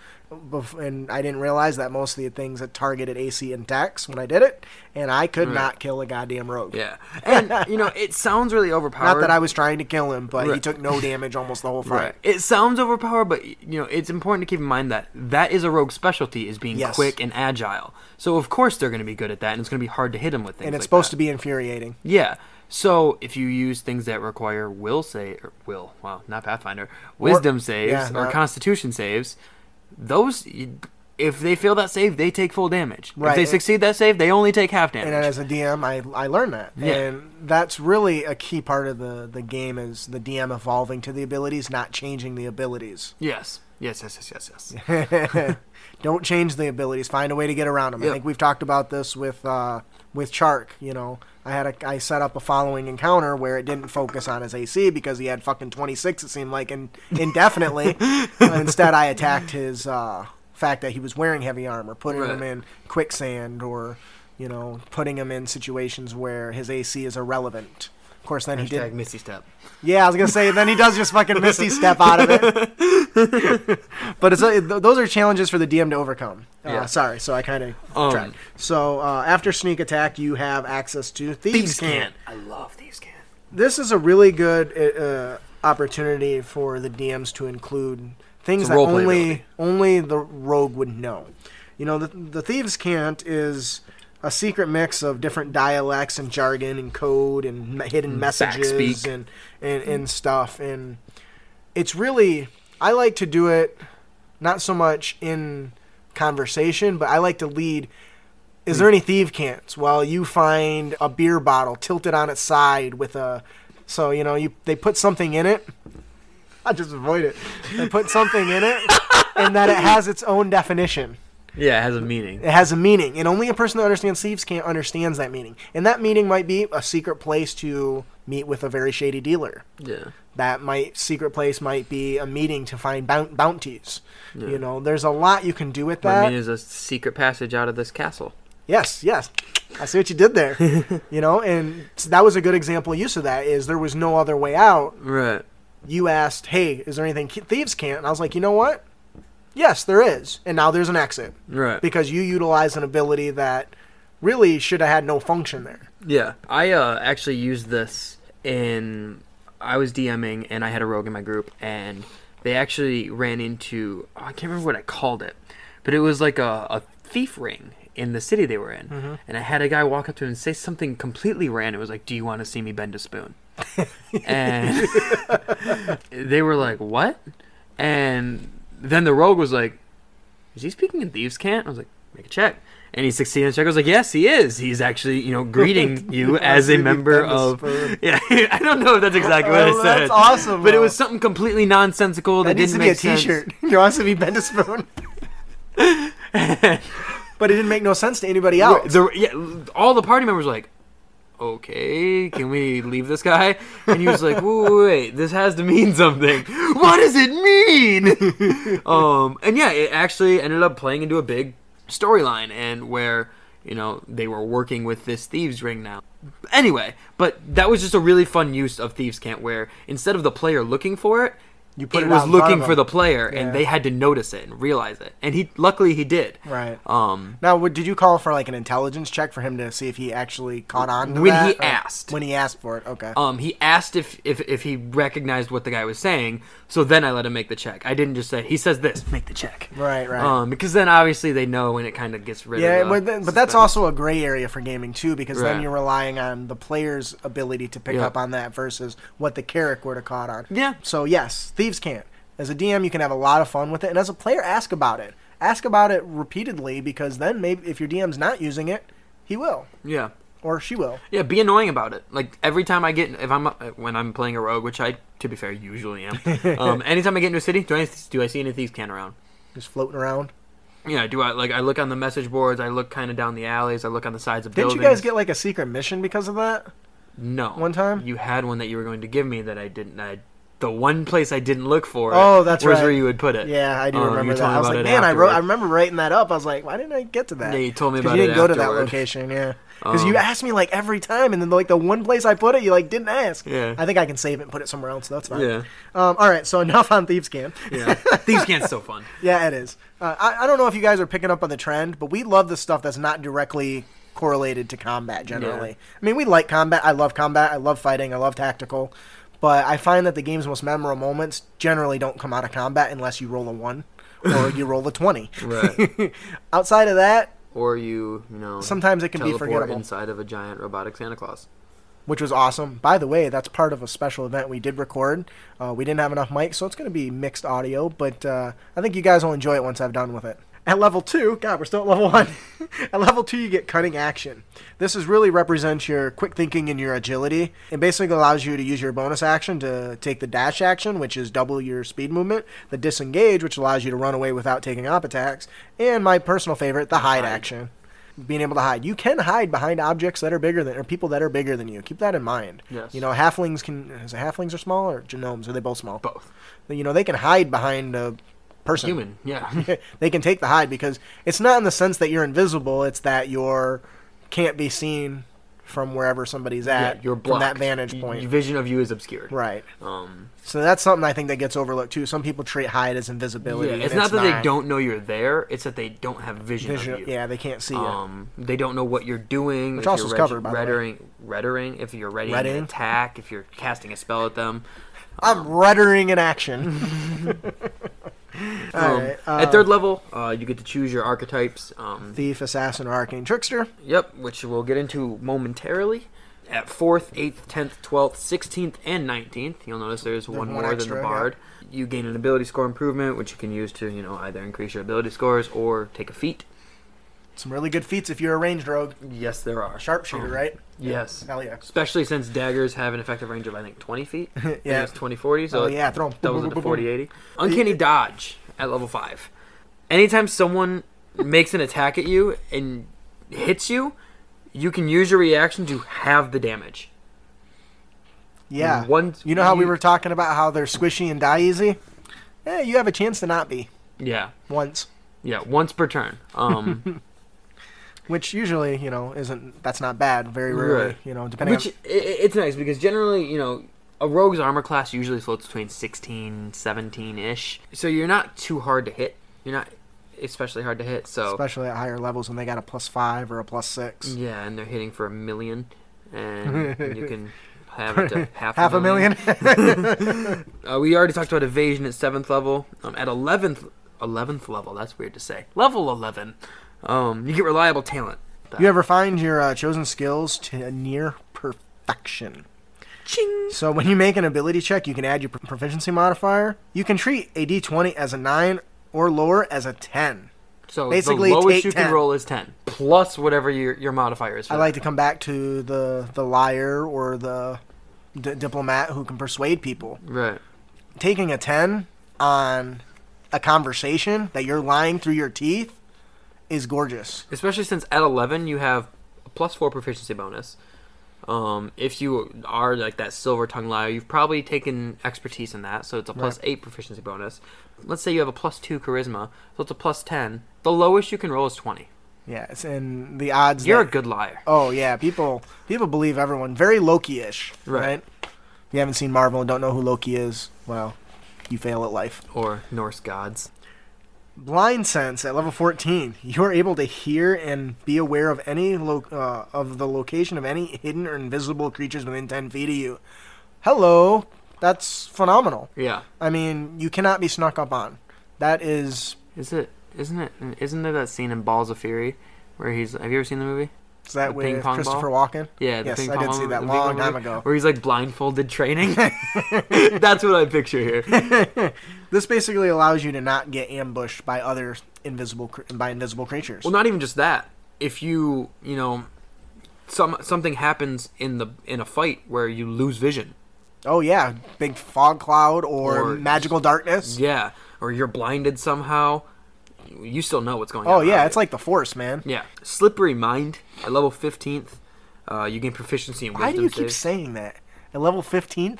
and I didn't realize that most of the things that targeted AC and Dex when I did it, and I could Right. not kill a goddamn rogue. Yeah, and you know it sounds really overpowered. *laughs* Not that I was trying to kill him, but he took no damage almost the whole fight. Right. It sounds overpowered, but you know it's important to keep in mind that that is a rogue specialty is being Yes. quick and agile. So of course they're going to be good at that, and it's going to be hard to hit them with things. And it's like supposed that. to be infuriating. Yeah. So if you use things that require will say or will, wow, not Pathfinder, wisdom saves yeah, or not- Constitution saves, those if they fail that save, they take full damage. If Right. they succeed that save, they only take half damage. And as a DM, I, I learned that, Yeah. and that's really a key part of the the game is the DM evolving to the abilities, not changing the abilities. yes. Yes. Yes. Yes. Yes. Yes. *laughs* Don't change the abilities. Find a way to get around them. I think we've talked about this with uh, with Chark. You know, I had a I set up a following encounter where it didn't focus on his AC because he had fucking twenty six. It seemed like in, indefinitely. *laughs* Instead, I attacked his uh, fact that he was wearing heavy armor, putting Right. him in quicksand or you know putting him in situations where his AC is irrelevant. Of course, then he did Misty Step. yeah, I was gonna say. Then he does just fucking misty step out of it. *laughs* but it's uh, th- those are challenges for the DM to overcome. Uh, Yeah. Sorry, so I kind of Um, tried. So uh, after sneak attack, you have access to thieves, Thieves cant. can. I love thieves can. This is a really good uh, opportunity for the DMs to include things that only only the rogue would know. You know, the the thieves cant is a secret mix of different dialects and jargon and code and hidden mm, messages backspeak. and, and and stuff and it's really I like to do it not so much in conversation, but I like to lead is there mm. any thieve cants? Well, you find a beer bottle tilted on its side with a so you know you they put something in it. I just avoid it. They put something in it, *laughs* and that it has its own definition. Yeah, it has a meaning. It has a meaning, and only a person that understands thieves cant understands that meaning. And that meaning might be a secret place to meet with a very shady dealer. Yeah. That might secret place might be a meeting to find bount- bounties. Yeah. You know, there's a lot you can do with What I mean is a secret passage out of this castle. Yes, yes. I see what you did there. *laughs* you know, and that was a good example use of that. Is there was no other way out. Right. You asked, "Hey, is there anything thieves cant?" And I was like, "You know what? Yes, there is." And now there's an exit Right. because you utilize an ability that really should have had no function there. Yeah, I uh, actually used this in. I was DMing and I had a rogue in my group, and they actually ran into. Oh, I can't remember what I called it, but it was like a, a thief ring, in the city they were in, Mm-hmm. and I had a guy walk up to him and say something completely random. It was like, "Do you want to see me bend a spoon?" *laughs* and *laughs* *laughs* they were like, "What?" And then the rogue was like, "Is he speaking in thieves' cant?" I was like, "Make a check." And he succeeded in the check. I was like, "Yes, he is. He's actually, you know, *laughs* greeting you as a member of." *laughs* Yeah, I don't know if that's exactly what I Oh, said. that's awesome, But it was something completely nonsensical that, That needs didn't to be a make. T-shirt. *laughs* You want to be bend a spoon, but it didn't make no sense to anybody else. the, yeah, all the party members were like, okay, can we leave this guy? And he was like, wait, wait, this has to mean something. *laughs* What does it mean? *laughs* um, and yeah, it actually ended up playing into a big storyline, and where you know they were working with this thieves ring now. Anyway, but that was just a really fun use of thieves cant Wear. instead of the player looking for it. You put it it was looking for the player, Yeah. and they had to notice it and realize it. And he, luckily, he did. Right. Um, Now, what- did you call for like an intelligence check for him to see if he actually caught on to When that, he asked. When he asked for it, okay. Um, he asked if, if if he recognized what the guy was saying, so then I let him make the check. I didn't just say he says this, make the check. right, right. Um, because then obviously they know and it kind of gets rid yeah, of. the but, then- but that's also a gray area for gaming too, because then you're relying on the player's ability to pick Yeah. up on that versus what the character would have caught on. yeah, So yes, thieves cant. As a DM, you can have a lot of fun with it, and as a player, ask about it. Ask about it repeatedly because then maybe if your DM's not using it, he will yeah, or she will. yeah. Be annoying about it. Like every time I get if I'm uh, when I'm playing a rogue, which I to be fair usually am. *laughs* um, anytime I get into a city, do I do I see any thieves can around? Just floating around. Yeah, do I like I look on the message boards, I look kind of down the alleys, I look on the sides of buildings. Didn't buildings. you guys get like a secret mission because of that? no one time? You had one that you were going to give me that I didn't. I, the one place I didn't look for. Oh, that's was right. where you would put it. Yeah, I do Um, remember you that. I was like, man, I wrote. I remember writing that up. I was like, why didn't I get to that? Yeah, you told me about you didn't go to that location, yeah. *laughs* Because you Um, asked me like every time, and then like the one place I put it, you like didn't ask. Yeah. I think I can save it and put it somewhere else. So that's fine. Yeah, Um, all right, so enough on Thieves Can. yeah. Thieves Can's so fun. *laughs* Yeah, it is. Uh, I, I don't know if you guys are picking up on the trend, but we love the stuff that's not directly correlated to combat generally. Yeah. I mean, we like combat. I love combat. I love fighting. I love tactical. But I find that the game's most memorable moments generally don't come out of combat unless you roll a 1 or *laughs* you roll a 20. Right. *laughs* Outside of that, Or you, you know, sometimes it can be forgettable, inside of a giant robotic Santa Claus. which was awesome. By the way, that's part of a special event we did record. Uh, we didn't have enough mics, so it's going to be mixed audio, but uh, I think you guys will enjoy it once I've done with it. At level two, God, we're still at level one. *laughs* at level two, you get cunning action. This is really represents your quick thinking and your agility. It basically allows you to use your bonus action to take the dash action, which is double your speed movement, the disengage, which allows you to run away without taking op attacks, and my personal favorite, the hide, Hide. action. Being able to hide. You can hide behind objects that are bigger than, or people that are bigger than you. Keep that in mind. Yes. You know, halflings can. Is it halflings are small or gnomes? Are they both small? Both. You know, they can hide behind a person. Human, yeah. *laughs* they can take the hide because it's not in the sense that you're invisible. It's that you're can't be seen from wherever somebody's yeah, at you're from that vantage point. y- vision of you is obscured. right. Um, So that's something I think that gets overlooked too. Some people treat hide as invisibility. yeah, it's not that they don't know you're there. It's that they don't have vision, Vision, of you. yeah, they can't see you. Um, they don't know what you're doing. Which if also you're is covered, by reddering, reddering, if you're ready to attack, if you're casting a spell at them. I'm ruddering in action. *laughs* *laughs* Um, right, at uh, third level, uh, you get to choose your archetypes. Um, Thief, assassin, or arcane trickster. Yep, which we'll get into momentarily. At 4th, 8th, 10th, 12th, 16th, and 19th, you'll notice there's one one more than extra, the yeah. Bard. You gain an ability score improvement, which you can use to, you know, either increase your ability scores or take a feat. Some really good feats if you're a ranged rogue. Yes, there are. Sharpshooter, Um, right? Yes. Hell yeah. Especially since daggers have an effective range of, I think, 20 feet. *laughs* Yeah. It's 20 40, so Oh yeah, throw 'em. doubles it to Boom, boom, boom, 40 80. Uncanny dodge at level 5. Anytime someone *laughs* makes an attack at you and hits you, you can use your reaction to have the damage. Yeah. One, You know how we were talking about how they're squishy and die easy? Yeah, you have a chance to not be Yeah, once, yeah, once per turn. Um, *laughs* which usually, you know, isn't that's not bad. Very rarely, Right. you know, depending which on it's nice because generally, you know, a rogue's armor class usually floats between 16, 17 ish. So you're not too hard to hit. You're not especially hard to hit. So especially at higher levels when they got a plus five or a plus six. yeah, and they're hitting for a million, and *laughs* you can have it to *laughs* half, Half a million. *laughs* Uh, we already talked about evasion at seventh level. Um, at eleventh, eleventh level. That's weird to say. Level eleven. Um, you get reliable talent. You ever find your uh, chosen skills to near perfection? Ching. So when you make an ability check, you can add your proficiency modifier. You can treat a d20 as a 9 or lower as a 10. So Basically, the lowest you 10. can roll is ten plus whatever your your modifier is. For I like to come back to the the liar or the d- diplomat who can persuade people. right. Taking a 10 on a conversation that you're lying through your teeth is gorgeous. especially since at 11 you have a plus 4 proficiency bonus um, if you are like that silver tongue liar you've probably taken expertise in that so it's a plus 8 proficiency bonus let's say you have a plus 2 charisma so it's a plus 10 the lowest you can roll is 20 Yes, and the odds you're that- a good liar Oh yeah, people people believe everyone very Loki-ish, Right. right? If you haven't seen Marvel and don't know who Loki is, well, you fail at life. or norse gods Blind sense at level 14, *laughs* you are able to hear and be aware of any lo- uh, of the location of any hidden or invisible creatures within 10 feet of you. Hello, that's phenomenal. yeah I mean, you cannot be snuck up on. That is is it isn't it isn't there that scene in balls of fury where he's have you ever seen the movie is that The with Christopher Walken? yeah Yes, I did see that long time ago. where he's like blindfolded training *laughs* that's what i picture here *laughs* This basically allows you to not get ambushed by other invisible by invisible creatures. Well, not even just that. If you, you know, some something happens in the in a fight where you lose vision, oh yeah, big fog cloud or, Or- magical darkness. yeah, or you're blinded somehow, you still know what's going on. Oh yeah, it's like the force, man. yeah, slippery mind at level fifteenth. Uh, you gain proficiency in wisdom Why do you keep saves. saying that? At level 15th?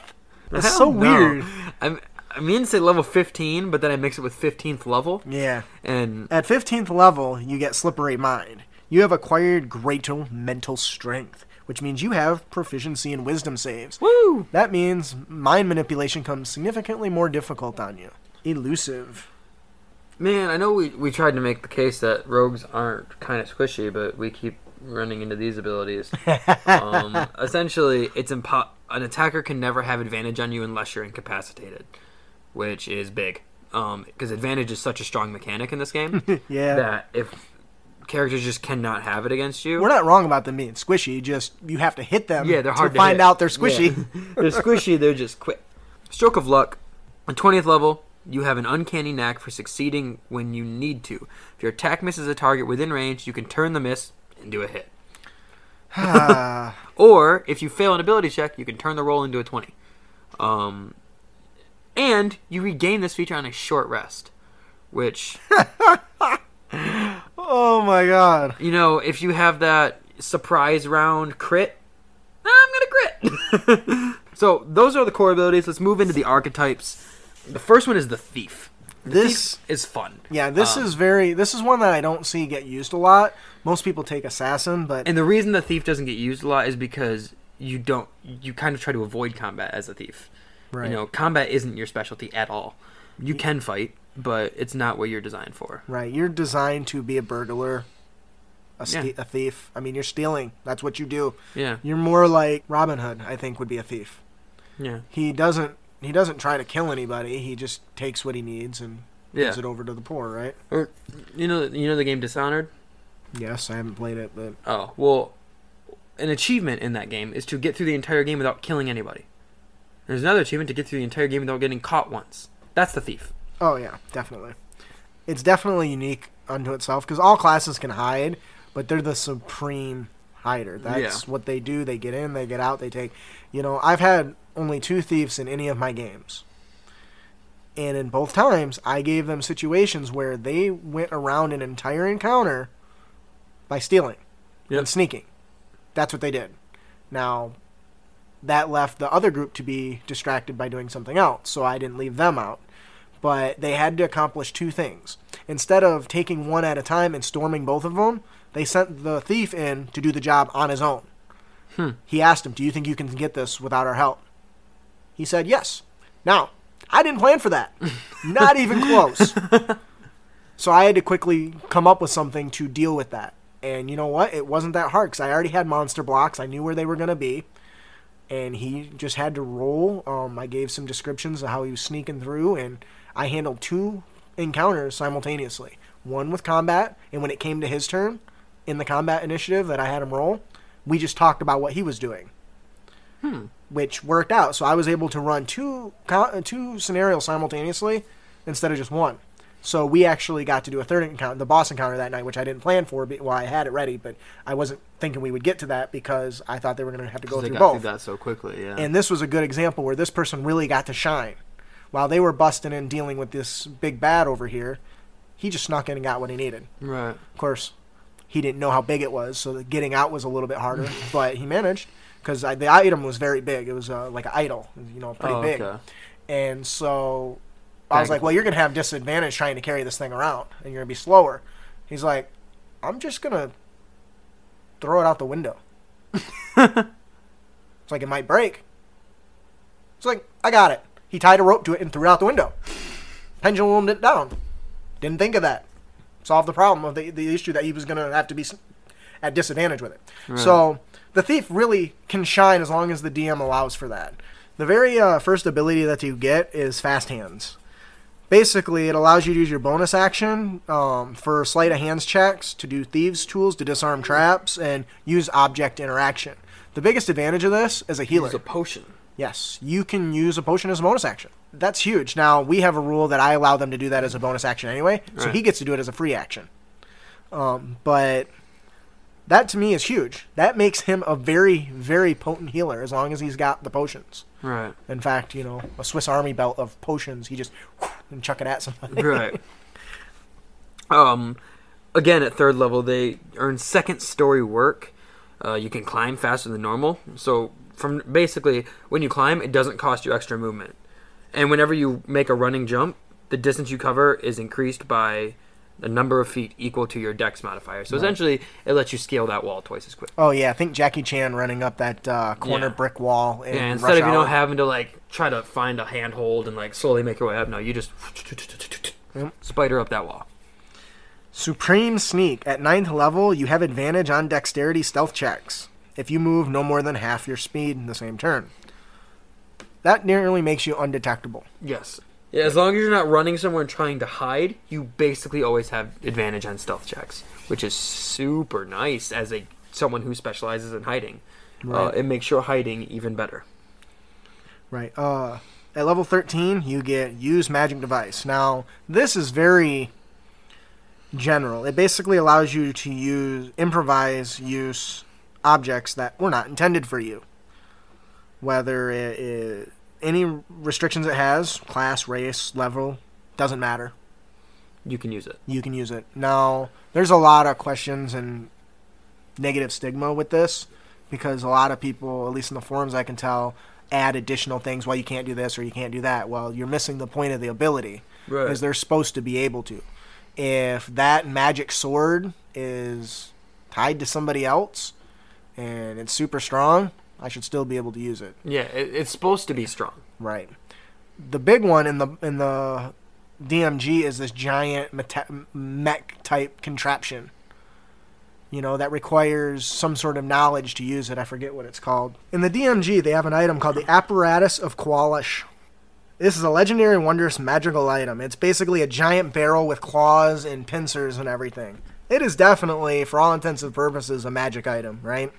That's so no. weird. I'm, I mean to say level 15, but then I mix it with 15th level, Yeah. and At 15th level, you get Slippery Mind. You have acquired greater mental strength, which means you have proficiency in wisdom saves. woo! That means mind manipulation comes significantly more difficult on you. Elusive. Man, I know we, we tried to make the case that rogues aren't kind of squishy, but we keep running into these abilities. *laughs* um, essentially, it's impo- an attacker can never have advantage on you unless you're incapacitated, which is big. Because advantage is such a strong mechanic in this game *laughs* Yeah. that if characters just cannot have it against you, We're not wrong about them being squishy, just you have to hit them yeah, they're hard to to find hit. out they're squishy. Yeah. *laughs* they're squishy. They're just quick. Stroke of luck. On twentieth level, you have an uncanny knack for succeeding when you need to. If your attack misses a target within range, you can turn the miss into a hit. *sighs* Or if you fail an ability check, you can turn the roll into a twenty. Um, and you regain this feature on a short rest, which *laughs* oh my god. you know if you have that surprise round crit, I'm gonna crit. *laughs* so those are the core abilities. Let's move into the archetypes. The first one is the thief. The This- thief is fun. Yeah, this Um, is very this is one that I don't see get used a lot. Most people take assassin, but And the reason the thief doesn't get used a lot is because you don't you kind of try to avoid combat as a thief. Right. You know, combat isn't your specialty at all. You can fight, but it's not what you're designed for. right, you're designed to be a burglar, a, ste- Yeah. a thief. I mean, you're stealing. That's what you do. Yeah. You're more like Robin Hood, I think would be a thief. Yeah. He doesn't he doesn't try to kill anybody. He just takes what he needs and Yeah. gives it over to the poor, right? Or you know you know the game Dishonored? Yes, I haven't played it, but Oh, well an achievement in that game is to get through the entire game without killing anybody. There's another achievement to get through the entire game without getting caught once. That's the thief. oh yeah, definitely. It's definitely unique unto itself because all classes can hide, but they're the supreme hider. That's Yeah. what they do. They get in, they get out, they take. You know, I've had only two thieves in any of my games. And in both times, I gave them situations where they went around an entire encounter by stealing Yep. and sneaking. That's what they did. Now, that left the other group to be distracted by doing something else, so I didn't leave them out. But they had to accomplish two things. Instead of taking one at a time and storming both of them, they sent the thief in to do the job on his own. Hmm. He asked him, Do you think you can get this without our help? He said, Yes. Now, I didn't plan for that. *laughs* Not even close. So I had to quickly come up with something to deal with that. And you know what? It wasn't that hard because I already had monster blocks. I knew where they were going to be. And he just had to roll. Um, I gave some descriptions of how he was sneaking through, and I handled two encounters simultaneously. one with combat, and when it came to his turn in the combat initiative that I had him roll, we just talked about what he was doing, Hmm. Which worked out. So I was able to run two uh, two scenarios simultaneously instead of just one. So we actually got to do a third encounter, the boss encounter that night, which I didn't plan for. but- Well, I had it ready, but I wasn't thinking we would get to that because I thought they were going to have to go they through got both. through that so quickly. Yeah. And this was a good example where this person really got to shine. While they were busting and dealing with this big bad over here, he just snuck in and got what he needed. right. Of course, he didn't know how big it was, so the getting out was a little bit harder, *laughs* but he managed because the item was very big. It was uh, like an idol, you know, pretty oh, big. okay. And so I was like, well, you're going to have disadvantage trying to carry this thing around, and you're going to be slower. He's like, I'm just going to throw it out the window. *laughs* it's like, it might break. It's like, I got it. He tied a rope to it and threw it out the window. Pendulum it down. Didn't think of that. Solved the problem of the, the issue that he was going to have to be at disadvantage with it. So the thief really can shine as long as the DM allows for that. The very uh, first ability that you get is Fast Hands. Basically, it allows you to use your bonus action um, for sleight of hands checks, to do thieves' tools, to disarm traps, and use object interaction. The biggest advantage of this is a healer. Use a potion. Yes, you can use a potion as a bonus action. That's huge. Now, we have a rule that I allow them to do that as a bonus action anyway, so Right. he gets to do it as a free action. Um, but that to me is huge. That makes him a very, very potent healer as long as he's got the potions. Right. In fact, you know, a Swiss Army belt of potions, he just *laughs* and chuck it at somebody. right. Um, again, at third level, they earn second story work. Uh, you can climb faster than normal. So, from basically, when you climb, it doesn't cost you extra movement. And whenever you make a running jump, the distance you cover is increased by the number of feet equal to your dex modifier. So, essentially, it lets you scale that wall twice as quick. Oh yeah, I think Jackie Chan running up that uh, corner Yeah. brick wall. In Yeah, instead Rush of you know having to like try to find a handhold and like slowly make your way up, no, you just Yep. spider up that wall. Supreme Sneak. At ninth level, you have advantage on dexterity stealth checks if you move no more than half your speed in the same turn. That nearly makes you undetectable. Yes. Yeah, as long as you're not running somewhere and trying to hide, you basically always have advantage on stealth checks, which is super nice as a someone who specializes in hiding. Uh, it makes your hiding even better. Right. Uh, at level 13, you get use magic device. Now, this is very general. It basically allows you to use improvise use objects that were not intended for you. Whether it is any restrictions it has, class, race, level, doesn't matter. You can use it. you can use it. Now, there's a lot of questions and negative stigma with this because a lot of people, at least in the forums, I can tell, add additional things. Well, you can't do this or you can't do that. Well, you're missing the point of the ability Right. because they're supposed to be able to. If that magic sword is tied to somebody else and it's super strong, I should still be able to use it. Yeah, it, it's supposed to be strong. Right. The big one in the in the DMG is this giant meta- mech type contraption. You know that requires some sort of knowledge to use it. I forget what it's called. In the DMG, they have an item called the Apparatus of Kwalish. This is a legendary, wondrous, magical item. It's basically a giant barrel with claws and pincers and everything. It is definitely, for all intents and purposes, a magic item, right?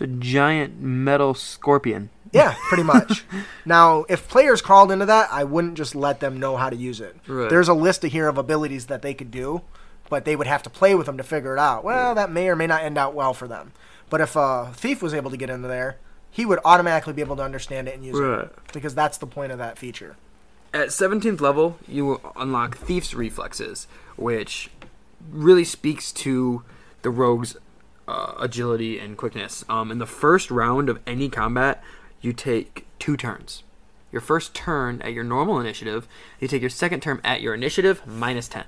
It's a giant metal scorpion. Yeah, pretty *laughs* much. now, if players crawled into that, I wouldn't just let them know how to use it. Right. There's a list here of abilities that they could do, but they would have to play with them to figure it out. Well, that may or may not end out well for them. But if a thief was able to get into there, he would automatically be able to understand it and use Right. it because that's the point of that feature. At 17th level, you will unlock Thief's Reflexes, which really speaks to the rogue's uh, agility and quickness. Um, in the first round of any combat, you take two turns. Your first turn at your normal initiative, you take your second turn at your initiative minus 10.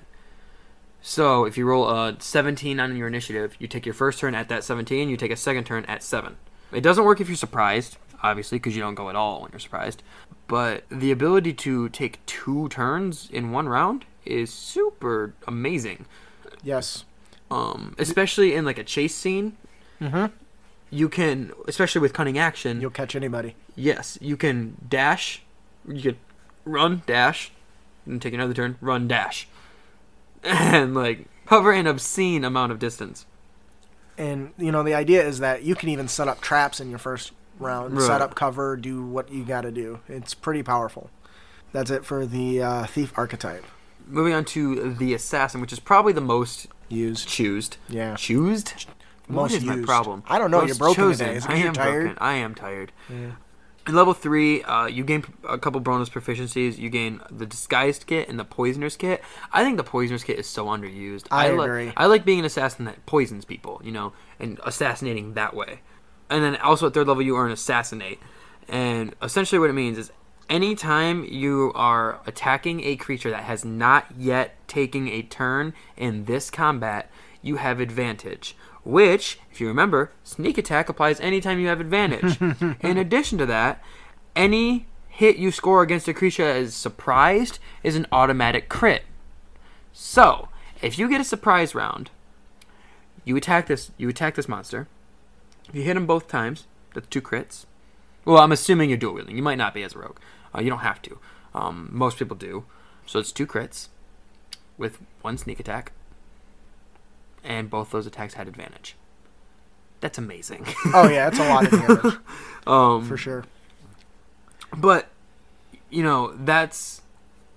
So if you roll a 17 on your initiative, you take your first turn at that 17, you take a second turn at 7. It doesn't work if you're surprised, obviously, because you don't go at all when you're surprised. But the ability to take two turns in one round is super amazing. Yes. Um, especially in like a chase scene, Mm-hmm. you can, especially with cunning action, You'll catch anybody. yes, you can dash, you could run, dash, and take another turn, run, dash. *laughs* and like cover an obscene amount of distance. And you know the idea is that you can even set up traps in your first round, Right. set up cover, do what you got to do. It's pretty powerful. That's it for the uh, thief archetype Moving on to the assassin, which is probably the most used. choosed. Yeah, Choosed? What Most is my used. problem? I don't know, Most you're broken chosen. today. Is I am tired? broken. I am tired. Yeah. In level three, uh, you gain a couple bonus proficiencies. You gain the disguised kit and the poisoner's kit. I think the poisoner's kit is so underused. I li- agree. I like being an assassin that poisons people, you know, and assassinating that way. And then also at third level, you earn assassinate. And essentially, what it means is anytime you are attacking a creature that has not yet taken a turn in this combat, you have advantage. Which, if you remember, sneak attack applies anytime you have advantage. *laughs* in addition to that, any hit you score against a creature that is surprised is an automatic crit. So, if you get a surprise round, you attack this you attack this monster. If you hit him both times, that's two crits. Well, I'm assuming you're dual wielding. You might not be as a rogue. Uh, you don't have to. Um, most people do. So it's two crits with one sneak attack, and both those attacks had advantage. That's amazing. *laughs* Oh yeah, it's a lot of damage *laughs* um, for sure. But you know, that's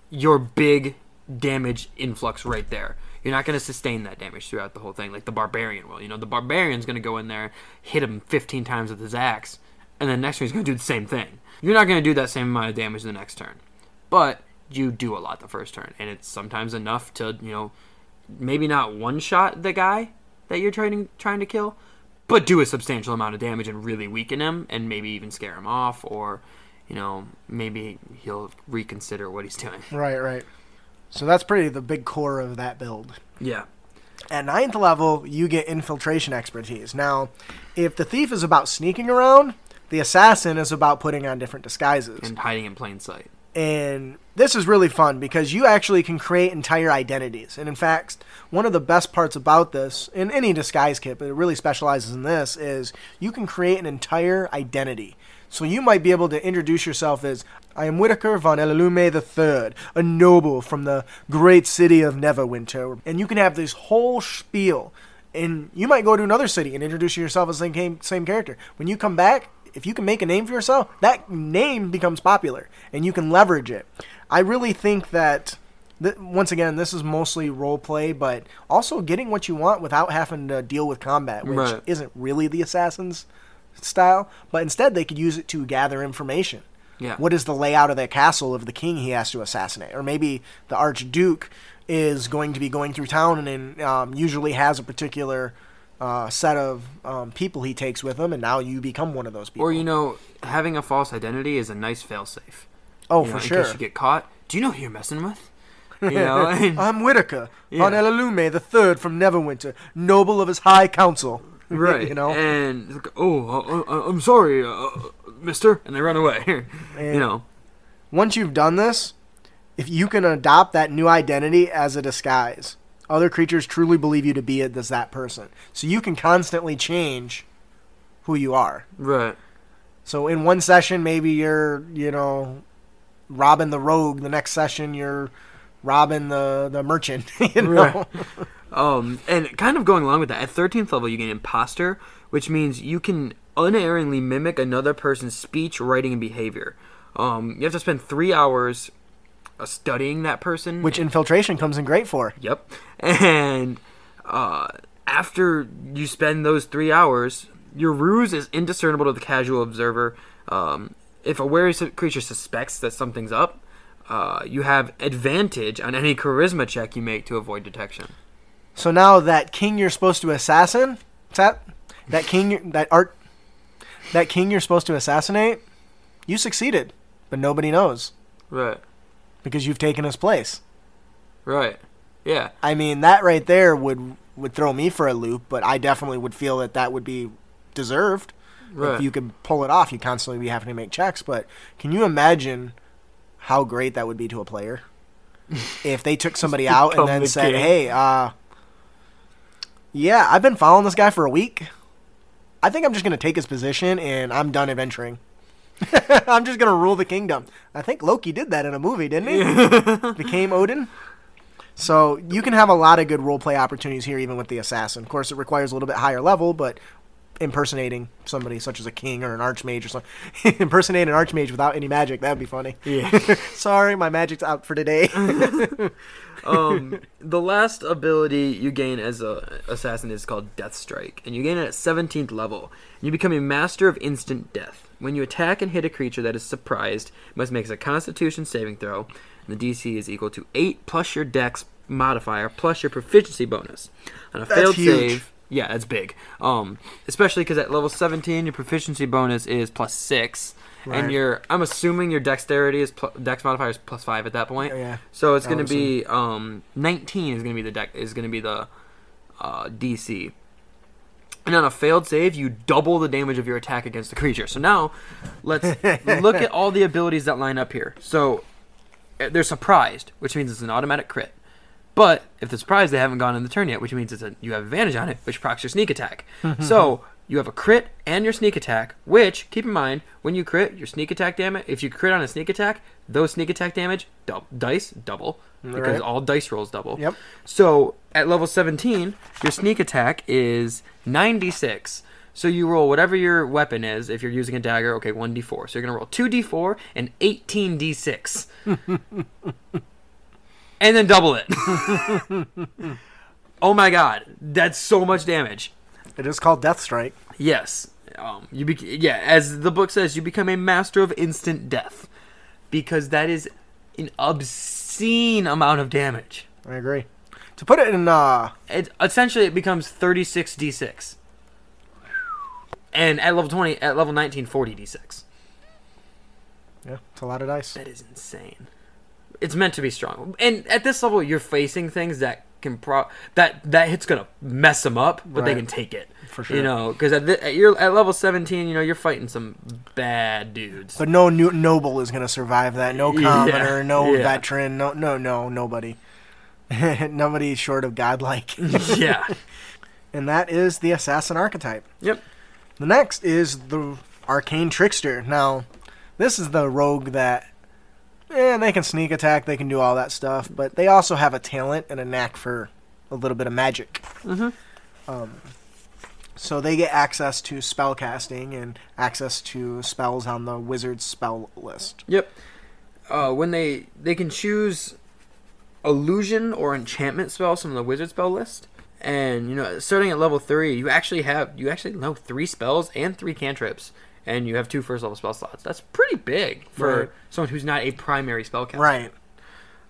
your big damage influx right there. You're not going to sustain that damage throughout the whole thing, like the barbarian will. You know, the barbarian's going to go in there, hit him 15 times with his axe, and then next turn he's going to do the same thing. You're not going to do that same amount of damage the next turn, but you do a lot the first turn, and it's sometimes enough to you know, maybe not one shot the guy that you're trying trying to kill, but do a substantial amount of damage and really weaken him, and maybe even scare him off, or you know, maybe he'll reconsider what he's doing. *laughs* Right, right. So that's pretty the big core of that build. Yeah. At ninth level, you get infiltration expertise. Now, if the thief is about sneaking around, the assassin is about putting on different disguises. And hiding in plain sight. And this is really fun because you actually can create entire identities. And in fact, one of the best parts about this, in any disguise kit, but it really specializes in this, is you can create an entire identity. So you might be able to introduce yourself as I am Whitaker von Elalume III, a noble from the great city of Neverwinter. And you can have this whole spiel. And you might go to another city and introduce yourself as the same, same character. When you come back, if you can make a name for yourself, that name becomes popular and you can leverage it. I really think that th- once again, this is mostly role play, but also getting what you want without having to deal with combat, which Right. isn't really the assassin's style. But instead, they could use it to gather information. Yeah. What is the layout of the castle of the king he has to assassinate? Or maybe the archduke is going to be going through town and um, usually has a particular uh, set of um, people he takes with him, and now you become one of those people. Or, you know, having a false identity is a nice failsafe. oh, You for know, sure. In case you get caught. Do you know who you're messing with? *laughs* You know? and- I'm Whitaker, Yeah. von Elalume the third from Neverwinter, noble of his high council. *laughs* right. you know, And, like, oh, uh, uh, I'm sorry, uh, mister. And they run away. *laughs* you know. once you've done this, if you can adopt that new identity as a disguise, other creatures truly believe you to be it as that person. So you can constantly change who you are. Right. So in one session, maybe you're, you know, robbing the rogue. The next session, you're robbing the the merchant. *laughs* You know, Right. Um, and kind of going along with that, at 13th level, you get imposter, which means you can unerringly mimic another person's speech, writing, and behavior. Um, you have to spend three hours uh, studying that person. which infiltration comes in great for. Yep. *laughs* And uh, after you spend those three hours, your ruse is indiscernible to the casual observer. Um, if a wary creature suspects that something's up, uh, you have advantage on any charisma check you make to avoid detection. So now that king you're supposed to assassin, that that king that art that king you're supposed to assassinate, you succeeded, but nobody knows Right. Because you've taken his place. Right. Yeah. I mean, that right there would would throw me for a loop, but I definitely would feel that that would be deserved. Right. If you could pull it off, you constantly be having to make checks. But can you imagine how great that would be to a player *laughs* if they took somebody out and then the said. "Hey, uh, yeah, I've been following this guy for a week. I think I'm just gonna take his position and I'm done adventuring. *laughs* I'm just gonna rule the kingdom." I think Loki did that in a movie, didn't he? *laughs* Became Odin. So you can have a lot of good role play opportunities here, even with the assassin. Of course, it requires a little bit higher level, but impersonating somebody such as a king or an archmage or something, *laughs* impersonate an archmage without any magic, that'd be funny. Yeah. Sorry, my magic's out for today. um, the last ability you gain as a assassin is called Death Strike, and you gain it at 17th level. You become a master of instant death. When you attack and hit a creature that is surprised, it must make a Constitution saving throw, and the DC is equal to eight plus your Dex modifier plus your proficiency bonus. On a That's failed huge. save, yeah, that's big. Um, especially because at level 17, your proficiency bonus is plus six. Right. And your, I'm assuming your dexterity is pl- dex modifier is plus five at that point. Yeah. So it's going to be um, 19 is going to be the deck is going to be the uh, DC. And on a failed save, you double the damage of your attack against the creature. So now, let's *laughs* look at all the abilities that line up here. So uh, they're surprised, which means it's an automatic crit. But if they're surprised, they haven't gone in the turn yet, which means it's a, you have advantage on it, which procs your sneak attack. *laughs* so you have a crit and your sneak attack, which keep in mind when you crit your sneak attack damage. If you crit on a sneak attack, those sneak attack damage dice double because Right. all dice rolls double. Yep. So at level 17, your sneak attack is 96. So you roll whatever your weapon is. If you're using a dagger, okay, 1d4. So you're going to roll 2d4 and 18d6. *laughs* and then double it. *laughs* oh my god, that's so much damage. It is called Death Strike. Yes. Um, you bec yeah, as the book says, you become a master of instant death because that is an obscene amount of damage. I agree. To put it in, uh, It essentially it becomes 36 d6. And at level 20, at level 19, 40 d6. yeah, it's a lot of dice. That is insane. It's meant to be strong. And at this level, you're facing things that can pro that that hit's gonna mess them up, but they can take it. For sure. You know, because at, the, at you're at level 17, you know, you're fighting some bad dudes. But no new, noble is going to survive that. No Yeah, commoner, no yeah. veteran, no, no, no, nobody. *laughs* nobody short of godlike. *laughs* yeah. *laughs* and that is the assassin archetype. Yep. The next is the arcane trickster. Now, this is the rogue that, eh, they can sneak attack, they can do all that stuff, but they also have a talent and a knack for a little bit of magic. Mhm. Um, so they get access to spell casting and access to spells on the wizard's spell list. Yep. Uh, when they they can choose illusion or enchantment spells from the wizard spell list, and you know, starting at level three, you actually have you actually know three spells and three cantrips, and you have two first level spell slots. That's pretty big for Right. someone who's not a primary spellcaster. Right.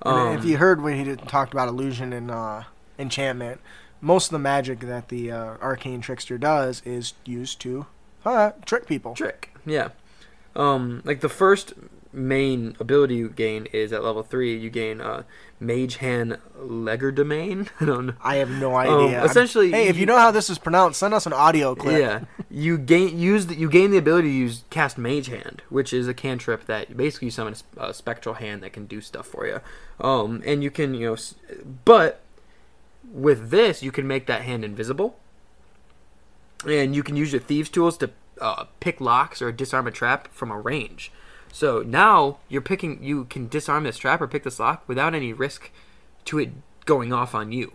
Um, if you heard when he did, talked about illusion and uh, enchantment, most of the magic that the uh, arcane trickster does is used to uh, trick people. trick. Yeah. Um, like the first main ability you gain is at level three. You gain uh, Mage Hand Legerdemain. *laughs* I don't know. I have no Um, idea. I'm- essentially, hey, if you know how this is pronounced, send us an audio clip. Yeah, you gain use the, you gain the ability to use cast Mage Hand, which is a cantrip that basically you summon a a, spectral hand that can do stuff for you. Um, and you can you know, but with this you can make that hand invisible, and you can use your thieves tools to uh, pick locks or disarm a trap from a range. So now you're picking you can disarm this trap or pick this lock without any risk to it going off on you.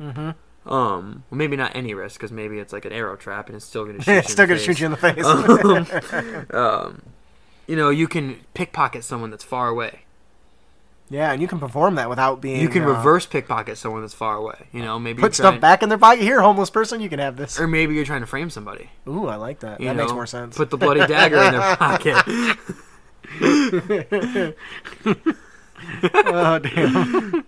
Mm-hmm. Um, well, maybe not any risk because maybe it's like an arrow trap and it's still going *laughs* to shoot you. it's still in gonna the shoot you in the face. *laughs* *laughs* um, you know, you can pickpocket someone that's far away. yeah, and you can perform that without being. You can uh, reverse pickpocket someone that's far away. You know, maybe Put stuff back in their pocket. Here, homeless person, you can have this. or maybe you're trying to frame somebody. Ooh, I like that. You that know, makes more sense. Put the bloody dagger in their pocket. *laughs* oh damn.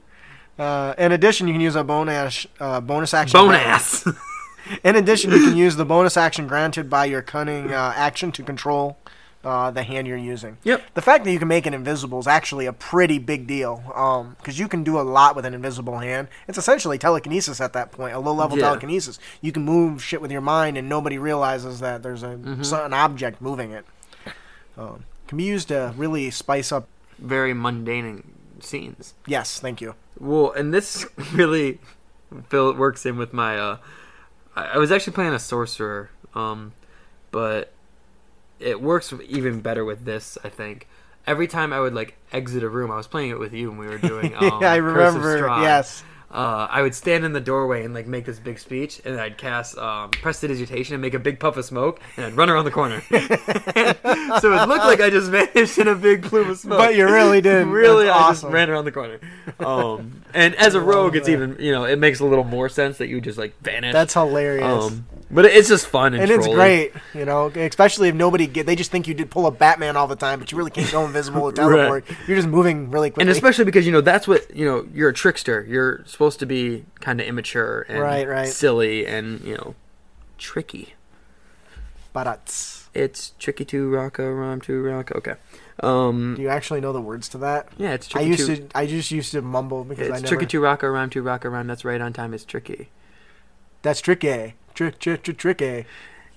Uh, in addition, you can use a bonus uh, bonus action. Bone ass. *laughs* In addition, you can use the bonus action granted by your cunning uh, action to control uh, the hand you're using. Yep. The fact that you can make it invisible is actually a pretty big deal because you can do a lot with an invisible hand. It's essentially telekinesis at that point, a low level Yeah. telekinesis. You can move shit with your mind and nobody realizes that there's a Mm-hmm. an object moving it. Um, can be used to really spice up. Very mundane scenes. Yes, thank you. Well, and this *laughs* really Phil works in with my. Uh, I was actually playing a sorcerer, um, but it works even better with this. I think every time I would like exit a room, I was playing it with you when we were doing. Um, *laughs* yeah, I of remember. Yes. Uh, I would stand in the doorway and like make this big speech, and I'd cast um, prestidigitation and make a big puff of smoke, and I'd run around the corner. *laughs* so it looked like I just *laughs* vanished in a big plume of smoke. But you really *laughs* did. really, That's I awesome. just ran around the corner. Um, and as a rogue, it's even you know it makes a little more sense that you just like vanish. That's hilarious. um, but it's just fun and, and it's great, you know, especially if nobody get. They just think you did pull a Batman all the time, but you really can't go invisible or *laughs* teleport. You're just moving really quickly. and especially because you know that's what you know you're a trickster you're supposed to be kind of immature and Right, right. silly and you know tricky But it's tricky to rock a rhyme to rock okay um do you actually know the words to that? yeah it's tricky. I used to, to. I just used to mumble because I it's never. tricky to rock a rhyme to rock a rhyme that's right on time it's tricky That's tricky. Trick, trick, trick, tricky.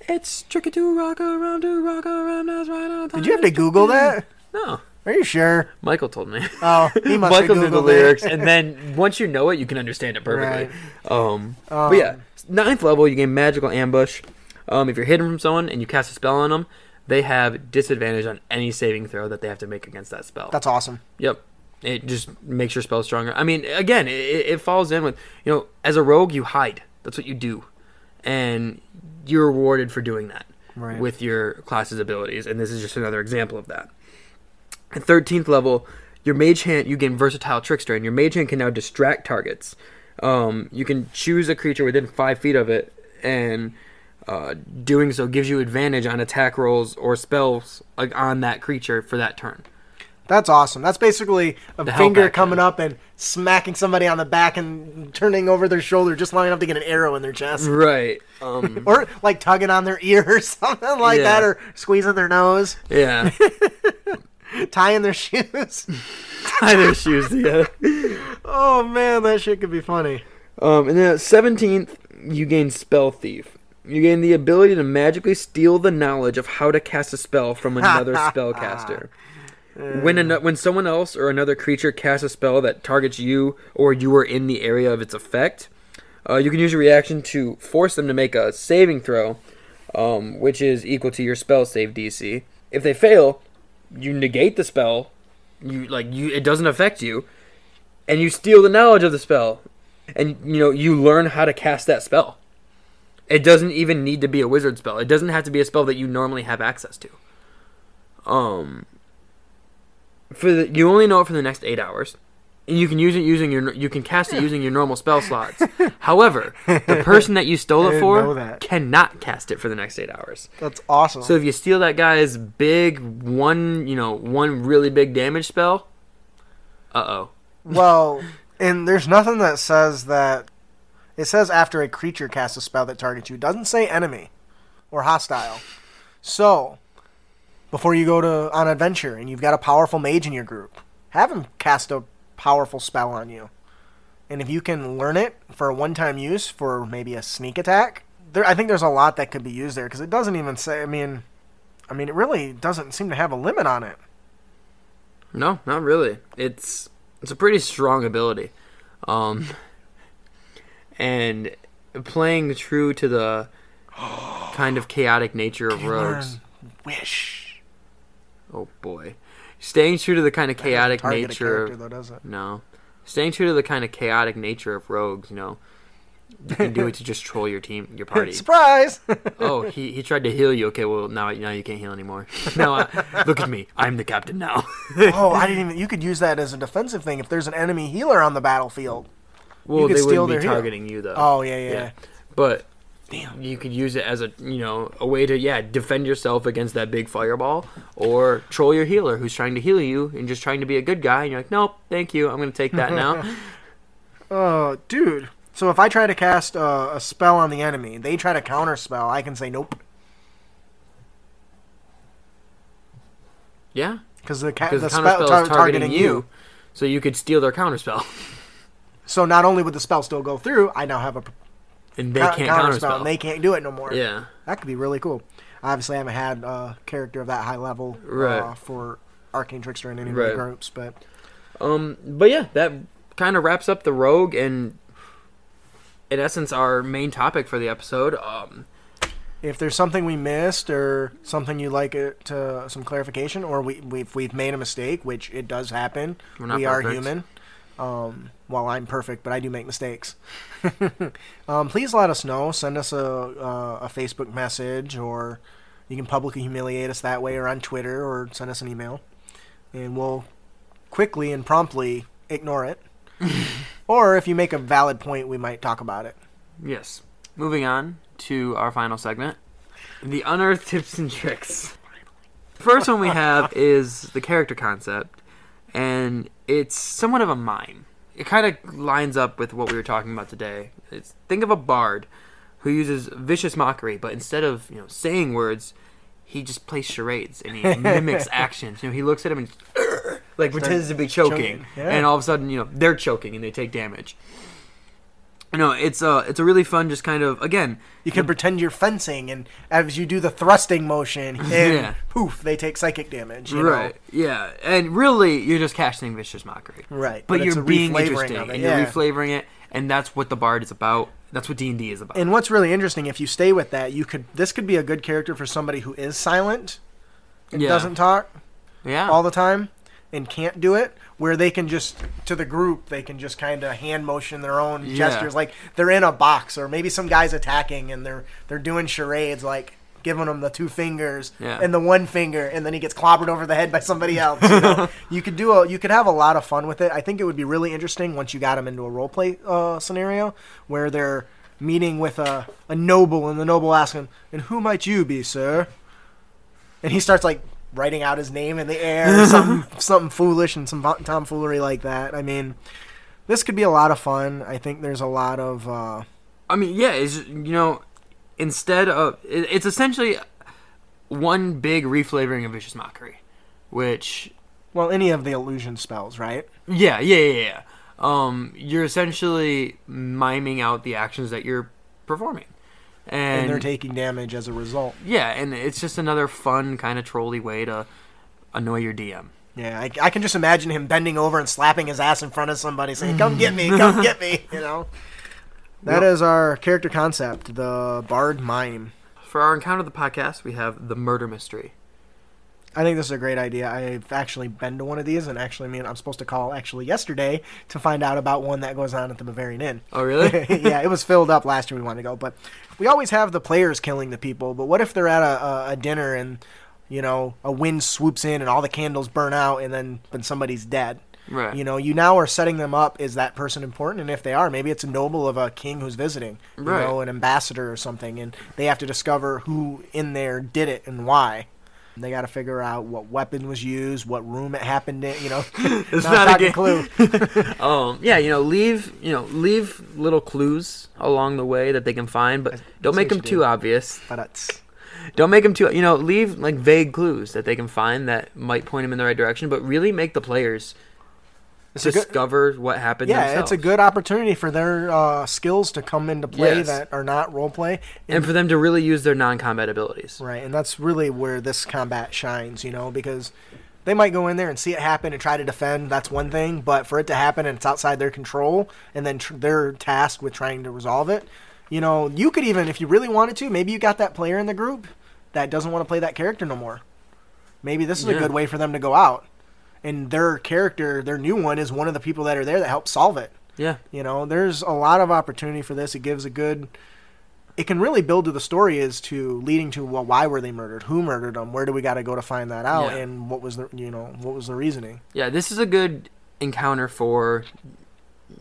it's tricky to rock a rhyme to rock a rhyme that's right on time Did you have to Google that? no Are you sure? michael told me Oh, he must *laughs* Michael have knew the lyrics, and then once you know it, you can understand it perfectly. Um, Um, but yeah, ninth level, you gain magical ambush. Um, if you're hidden from someone and you cast a spell on them, they have disadvantage on any saving throw that they have to make against that spell. That's awesome. Yep. It just makes your spell stronger. I mean, again, it, it falls in with you know, as a rogue, you hide. That's what you do, and you're rewarded for doing that Right. with your class's abilities. And this is just another example of that. At thirteenth level, your mage hand you gain versatile trickster, and your mage hand can now distract targets. Um, you can choose a creature within five feet of it, and uh, doing so gives you advantage on attack rolls or spells like on that creature for that turn. That's awesome. That's basically a The finger coming action. up and smacking somebody on the back and turning over their shoulder just long enough to get an arrow in their chest. Right. Um, *laughs* Or like tugging on their ear or *laughs* something like Yeah. that, or squeezing their nose, yeah. *laughs* tying their shoes. Tie their shoes together. oh man, that shit could be funny. Um, and then at 17th, you gain Spell Thief. You gain the ability to magically steal the knowledge of how to cast a spell from another spellcaster. When an- when someone else or another creature casts a spell that targets you or you are in the area of its effect, uh, you can use your reaction to force them to make a saving throw, um, which is equal to your spell save DC. If they fail, you negate the spell. You like you it doesn't affect you, and you steal the knowledge of the spell, and you know you learn how to cast that spell. It doesn't even need to be a wizard spell. It doesn't have to be a spell that you normally have access to. Um, for the you only know it for the next eight hours. And you can use it using your you can cast it using your normal spell slots. *laughs* However, the person that you stole it for cannot cast it for the next eight hours. That's awesome. So if you steal that guy's big one, you know, one really big damage spell, uh oh. well, *laughs* and there's nothing that says that. It says after a creature casts a spell that targets you. It doesn't say enemy or hostile. So, before you go to on adventure and you've got a powerful mage in your group, have him cast a powerful spell on you. And if you can learn it for a one-time use for maybe a sneak attack, there I think there's a lot that could be used there because it doesn't even say. I mean, I mean, it really doesn't seem to have a limit on it. No, not really. It's it's a pretty strong ability, um, and playing true to the kind of chaotic nature of rogues. Wish. Oh boy, staying true to the kind of chaotic nature. character Of, though, does it? no, staying true to the kind of chaotic nature of rogues. You know, you can do it to just troll your team, your party. *laughs* Surprise! *laughs* Oh, he, he tried to heal you. Okay, well now now you can't heal anymore. now I, look at me, I'm the captain now. *laughs* oh, I didn't even. You could use that as a defensive thing if there's an enemy healer on the battlefield. well, they wouldn't be targeting you though. Oh yeah, yeah, yeah. But Damn. you could use it as a you know a way to yeah defend yourself against that big fireball, or troll your healer who's trying to heal you and just trying to be a good guy. And you're like, nope, thank you, I'm gonna take that now. *laughs* Oh, dude. So if I try to cast uh, a spell on the enemy, they try to counter spell. I can say nope yeah, because the ca- the the counter spell spell is tar- targeting you, so you could steal their counter spell, So not only would the spell still go through, I now have a and they ca- can't counter counter spell, spell. and they can't do it no more. Yeah, That could be really cool. Obviously, I haven't had a character of that high level Right. uh, for Arcane Trickster in any of Right. my groups, but Um, but yeah, that kind of wraps up the rogue and, in essence, our main topic for the episode. Um, if there's something we missed or something you'd like it to some clarification, or we we've, we've made a mistake, which it does happen. We're not we are human. Um, well, I'm perfect, but I do make mistakes. *laughs* um, please let us know. Send us a uh, a Facebook message, or you can publicly humiliate us that way, or on Twitter, or send us an email, and we'll quickly and promptly ignore it. *laughs* or if you make a valid point, we might talk about it. Yes. Moving on to our final segment the unearthed tips and tricks. The First one we have *laughs* is the character concept, and it's somewhat of a mime. It kind of lines up with what we were talking about today. It's, think of a bard who uses vicious mockery, but instead of you know saying words, he just plays charades and he *laughs* mimics actions. You know, he looks at him and *clears throat* like pretends to be choking, choking, yeah. and all of a sudden, you know, they're choking and they take damage. Know, it's a it's a really fun, just kind of again, You can pretend you're fencing, and as you do the thrusting motion, *laughs* and Yeah. poof, they take psychic damage. You right? Know? Yeah, and really, you're just casting vicious mockery, Right. But, it's you're being interesting and yeah. you're reflavoring it, and that's what the bard is about. That's what D and D is about. And what's really interesting, if you stay with that, you could. This could be a good character for somebody who is silent and Yeah. doesn't talk yeah, all the time and can't do it. Where they can just to the group, they can just kind of hand motion their own Yeah. gestures, like they're in a box, or maybe some guy's attacking and they're they're doing charades, like giving him the two fingers Yeah. and the one finger, and then he gets clobbered over the head by somebody else. You, know? *laughs* you could do a, you could have a lot of fun with it. I think it would be really interesting once you got them into a role play uh, scenario where they're meeting with a, a noble, and the noble asks him, "And who might you be, sir?" And he starts like writing out his name in the air, or something *laughs* something foolish and some tomfoolery like that. I mean, this could be a lot of fun. I think there's a lot of. Uh, I mean, yeah, it's you know, instead of it's essentially one big reflavoring of vicious mockery, which well, any of the illusion spells, right? yeah, yeah, yeah, yeah. Um, you're essentially miming out the actions that you're performing, And, and, they're taking damage as a result. yeah, and it's just another fun kind of trolly way to annoy your DM. Yeah, I, I can just imagine him bending over and slapping his ass in front of somebody, saying, "Come get me, *laughs* come get me," you know. That Well- is our character concept, the Bard Mime. For our encounter of the podcast, we have the murder mystery. I think this is a great idea. I've actually been to one of these, and actually, I mean, I'm supposed to call actually yesterday to find out about one that goes on at the Bavarian Inn. Oh, really? *laughs* yeah, it was filled up last year. We wanted to go, but we always have the players killing the people. But what if they're at a, a, a dinner and you know a wind swoops in and all the candles burn out, and then when somebody's dead? right. You know, you now are setting them up. Is that person important? And if they are, maybe it's a noble of a king who's visiting, you Right. know, an ambassador or something, and they have to discover who in there did it and why. They got to figure out what weapon was used, what room it happened in. You know, *laughs* It's Now not a game. clue. *laughs* um, yeah, you know, leave you know leave little clues along the way that they can find, but don't make them too obvious. But Don't make them too you know leave like vague clues that they can find that might point them in the right direction, but really make the players it's a good, discover what happened. yeah, themselves. it's a good opportunity for their uh, skills to come into play Yes. that are not role play. and for them to really use their non-combat abilities. Right, and that's really where this combat shines, you know, because they might go in there and see it happen and try to defend. That's one thing, but for it to happen and it's outside their control, and then tr- they're tasked with trying to resolve it. You know, you could even, if you really wanted to, maybe you got that player in the group that doesn't want to play that character no more. Maybe this is a good way for them to go out, and their character, their new one, is one of the people that are there that help solve it. Yeah, You know, there's a lot of opportunity for this. It gives a good. It can really build to the story as to leading to well, why were they murdered? Who murdered them? Where do we got to go to find that out? Yeah. And what was the you know what was the reasoning? yeah. This is a good encounter for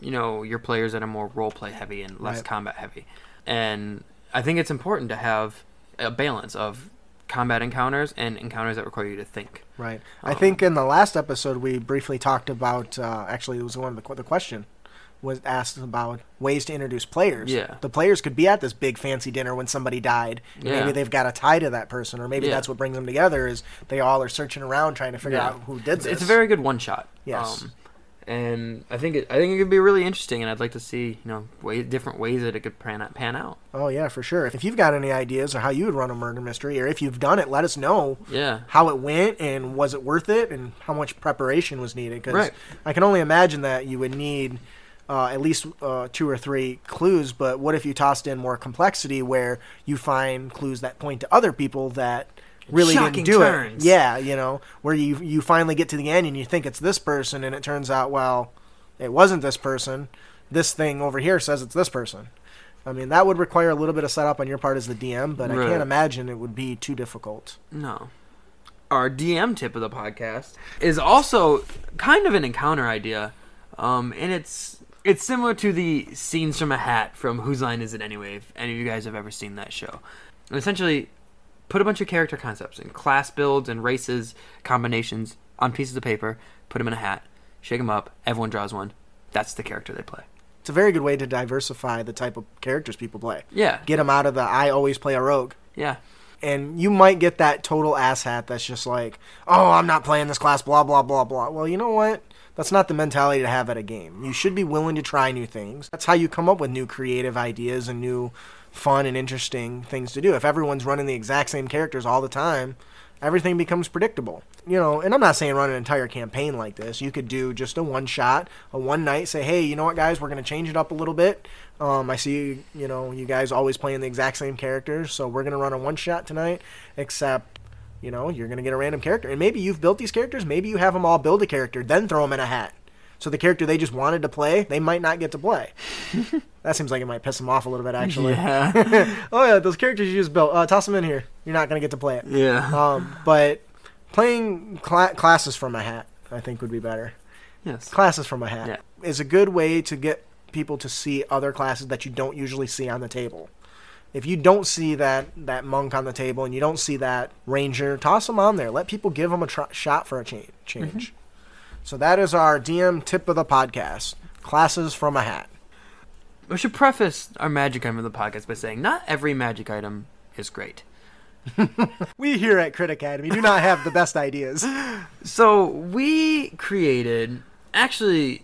you know your players that are more role play heavy and less Right. combat heavy, and I think it's important to have a balance of combat encounters and encounters that require you to think. Right. I Um, think in the last episode we briefly talked about. Uh, actually, it was one of the the question was asked about ways to introduce players. Yeah. The players could be at this big fancy dinner when somebody died. Yeah. Maybe they've got a tie to that person, or maybe Yeah. that's what brings them together. Is they all are searching around trying to figure Yeah. out who did this. it's a very good one shot. Yes. Um, and I think it, I think it could be really interesting, and I'd like to see you know way, different ways that it could pan out, pan out. Oh yeah, for sure. If you've got any ideas or how you would run a murder mystery, or if you've done it, let us know Yeah. how it went and was it worth it, and how much preparation was needed. Because Right. I can only imagine that you would need uh, at least uh, two or three clues. But what if you tossed in more complexity, where you find clues that point to other people that really Shocking didn't do turns. it? Yeah, you know, where you you finally get to the end and you think it's this person, and it turns out well, it wasn't this person. This thing over here says it's this person. I mean, that would require a little bit of setup on your part as the DM, but I can't imagine it would be too difficult. No. Our DM tip of the podcast is also kind of an encounter idea, um, and it's it's similar to the scenes from a hat from Whose Line Is It Anyway? If any of you guys have ever seen that show, and essentially put a bunch of character concepts and class builds and races combinations on pieces of paper, put them in a hat, shake them up, everyone draws one. That's the character they play. It's a very good way to diversify the type of characters people play. Yeah, Get them out of the I always play a rogue. yeah, And you might get that total asshat that's just like, oh, I'm not playing this class, blah, blah, blah, blah. Well, you know what? That's not the mentality to have at a game. You should be willing to try new things. That's how you come up with new creative ideas and new fun and interesting things to do. If everyone's running the exact same characters all the time, everything becomes predictable. You know, and I'm not saying run an entire campaign like this. You could do just a one shot, a one night, say, hey, you know what, guys, we're going to change it up a little bit. Um, I see, you know, you guys always playing the exact same characters, so we're going to run a one shot tonight, except, you know, you're going to get a random character. And maybe you've built these characters, maybe you have them all build a character, then throw them in a hat. So the character they just wanted to play, they might not get to play. *laughs* that seems like it might piss them off a little bit, actually. yeah, *laughs* oh, yeah, those characters you just built, uh, toss them in here. You're not going to get to play it. yeah. Um, but playing cla- classes from a hat, I think, would be better. yes. Classes from a hat Yeah. is a good way to get people to see other classes that you don't usually see on the table. If you don't see that that monk on the table and you don't see that ranger, toss them on there. Let people give them a tr- shot for a cha- change. So that is our DM tip of the podcast: classes from a hat. We should preface our magic item of the podcast by saying not every magic item is great. *laughs* We here at Crit Academy do not have the best ideas. *laughs* So we created actually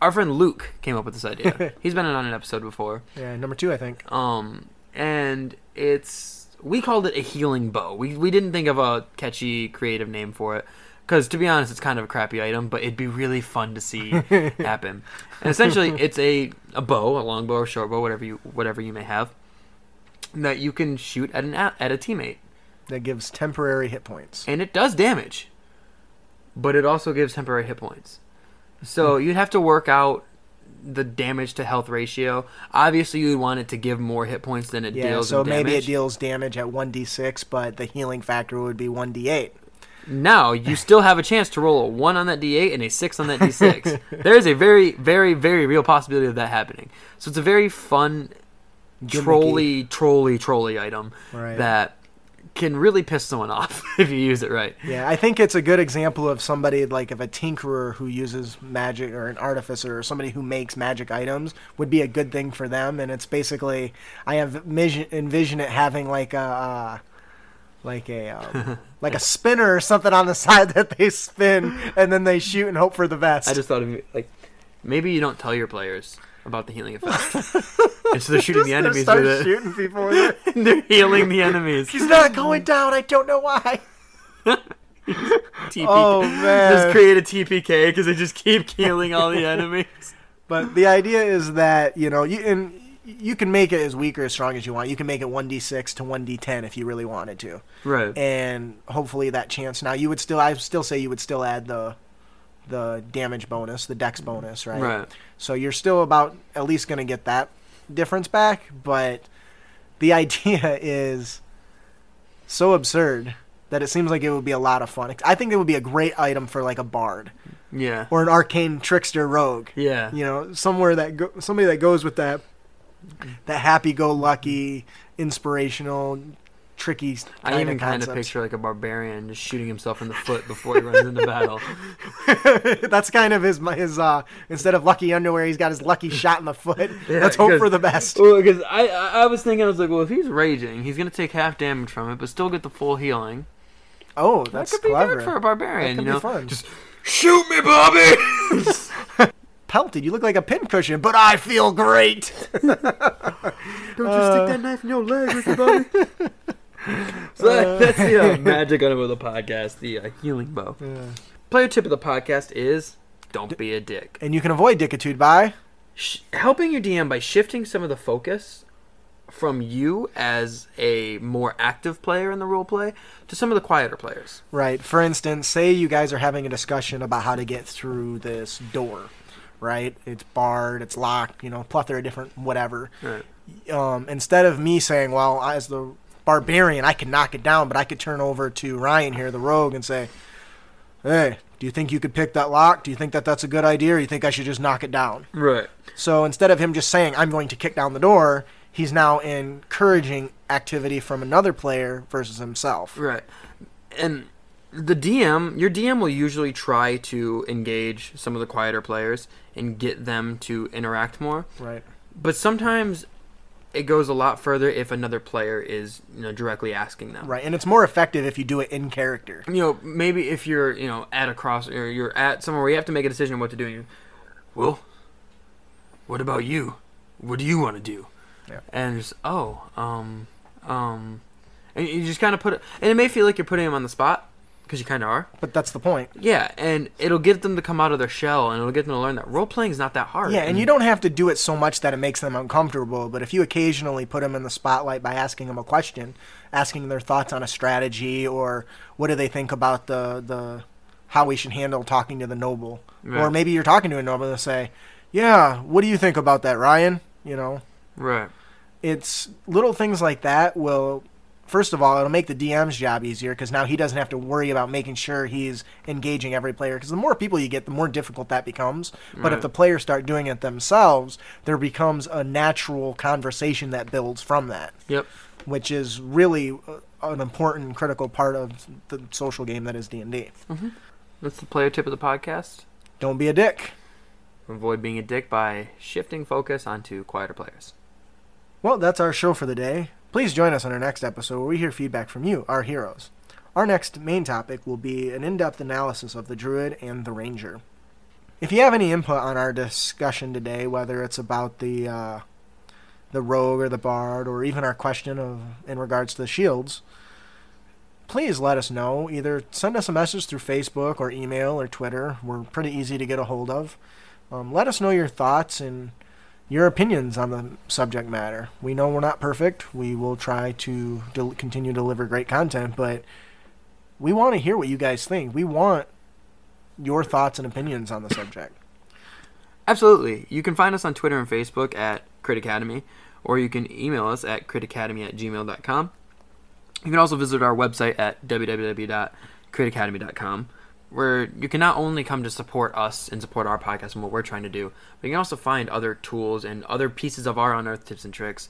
our friend Luke came up with this idea. *laughs* He's been on an episode before. Yeah, number two, I think. Um and it's we called it a healing bow. We we didn't think of a catchy creative name for it cuz to be honest it's kind of a crappy item, but it'd be really fun to see *laughs* happen. And essentially it's a a bow, a long bow or short bow, whatever you whatever you may have that you can shoot at an a- at a teammate. That gives temporary hit points. and it does damage, but it also gives temporary hit points. So hmm. you'd have to work out the damage to health ratio. Obviously, you'd want it to give more hit points than it deals damage. Yeah, deals. so maybe it deals damage at 1d6, but the healing factor would be 1d8. Now you still have a chance to roll a one on that d8 and a six on that d6. *laughs* there is a very, very, very real possibility of that happening. So it's a very fun, Gimmicky. trolly, trolly, trolly item Right. that can really piss someone *laughs* off if you use it right. Yeah, I think it's a good example of somebody like if a tinkerer who uses magic or an artificer or somebody who makes magic items would be a good thing for them. And it's basically I have envision, envision it having like a uh, like a um, *laughs* like a spinner or something on the side that they spin and then they shoot and hope for the best. I just thought of like maybe you don't tell your players about the healing effect, *laughs* and so they're shooting the enemies start with it. shooting people with it. *laughs* they're healing the enemies. He's not going down. I don't know why. TPK. Oh, man. Just create a TPK because they just keep killing all the enemies. But the idea is that you know you and you can make it as weak or as strong as you want. You can make it one d six to one d ten if you really wanted to, Right. and hopefully that chance. Now you would still, I still say you would still add the the damage bonus, the dex bonus, right? Right. So you're still about at least going to get that difference back, but the *laughs* idea is so absurd that it seems like it would be a lot of fun. I think it would be a great item for like a bard Yeah. or an arcane trickster rogue Yeah. you know somewhere that go, somebody that goes with that that happy-go-lucky inspirational tricky I even kind of picture like a barbarian just shooting himself in the foot before he runs into battle. *laughs* that's kind of his his uh instead of lucky underwear he's got his lucky shot in the foot *laughs* Yeah, let's hope for the best because I, I I was thinking I was like, well, if he's raging, he's gonna take half damage from it, but still get the full healing. oh That could be clever good for a barbarian. You know, fun. just shoot me, Bobby. *laughs* pelted you look like a pincushion but i feel great *laughs* Don't you stick that knife in your leg, Bobby. *laughs* so that, that's the uh, *laughs* magic of the podcast, the uh, healing bow. Player tip of the podcast is Don't be a dick. And you can avoid dickitude by Sh- helping your DM by shifting some of the focus from you as a more active player in the role play to some of the quieter players. Right. For instance, say you guys are having a discussion about how to get through this door, right? It's barred, it's locked, you know, plethora of different whatever. Right. Um, instead of me saying, well, as the barbarian, I can knock it down, but I could turn over to Ryan here, the rogue, and say, hey, do you think you could pick that lock? Do you think that that's a good idea, or you think I should just knock it down? Right. So instead of him just saying, I'm going to kick down the door, he's now encouraging activity from another player versus himself. Right. And the DM, your DM will usually try to engage some of the quieter players and get them to interact more. Right. But sometimes it goes a lot further if another player is, you know, directly asking them. Right. And it's more effective if you do it in character. You know, maybe if you're, you know, at a cross or you're at somewhere where you have to make a decision on what to do, and you, well, what about you? What do you want to do? Yeah. And just oh, um, um, and you just kind of put it, and it may feel like you're putting them on the spot because you kind of are. But that's the point. Yeah, and it'll get them to come out of their shell, and it'll get them to learn that role playing is not that hard. Yeah, and you don't have to do it so much that it makes them uncomfortable. But if you occasionally put them in the spotlight by asking them a question, asking their thoughts on a strategy, or what do they think about the the how we should handle talking to the noble, or maybe you're talking to a noble and say, "Yeah, what do you think about that, Ryan?" You know, right. it's little things like that will first of all it'll make the DM's job easier because now he doesn't have to worry about making sure he's engaging every player because the more people you get the more difficult that becomes but if the players start doing it themselves there becomes a natural conversation that builds from that Yep. which is really uh, an important critical part of the social game that is D&D That's the player tip of the podcast. don't be a dick Avoid being a dick by shifting focus onto quieter players. Well, that's our show for the day. Please join us on our next episode where we hear feedback from you, our heroes. Our next main topic will be an in depth analysis of the Druid and the Ranger. If you have any input on our discussion today, whether it's about the uh, the rogue or the bard, or even our question of in regards to the shields, please let us know. Either send us a message through Facebook or email or Twitter. We're pretty easy to get a hold of. Um, let us know your thoughts and your opinions on the subject matter. We know we're not perfect. We will try to del- continue to deliver great content, but we want to hear what you guys think. We want your thoughts and opinions on the subject. Absolutely. You can find us on Twitter and Facebook at Crit Academy, or you can email us at critacademy at gmail.com. You can also visit our website at www.critacademy.com, where you can not only come to support us and support our podcast and what we're trying to do, but you can also find other tools and other pieces of our unearthed tips and tricks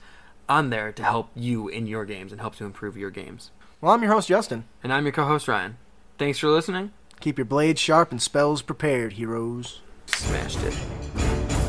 on there to help you in your games and help to improve your games. Well, I'm your host, Justin. And I'm your co host, Ryan. Thanks for listening. Keep your blades sharp and spells prepared, heroes. Smashed it.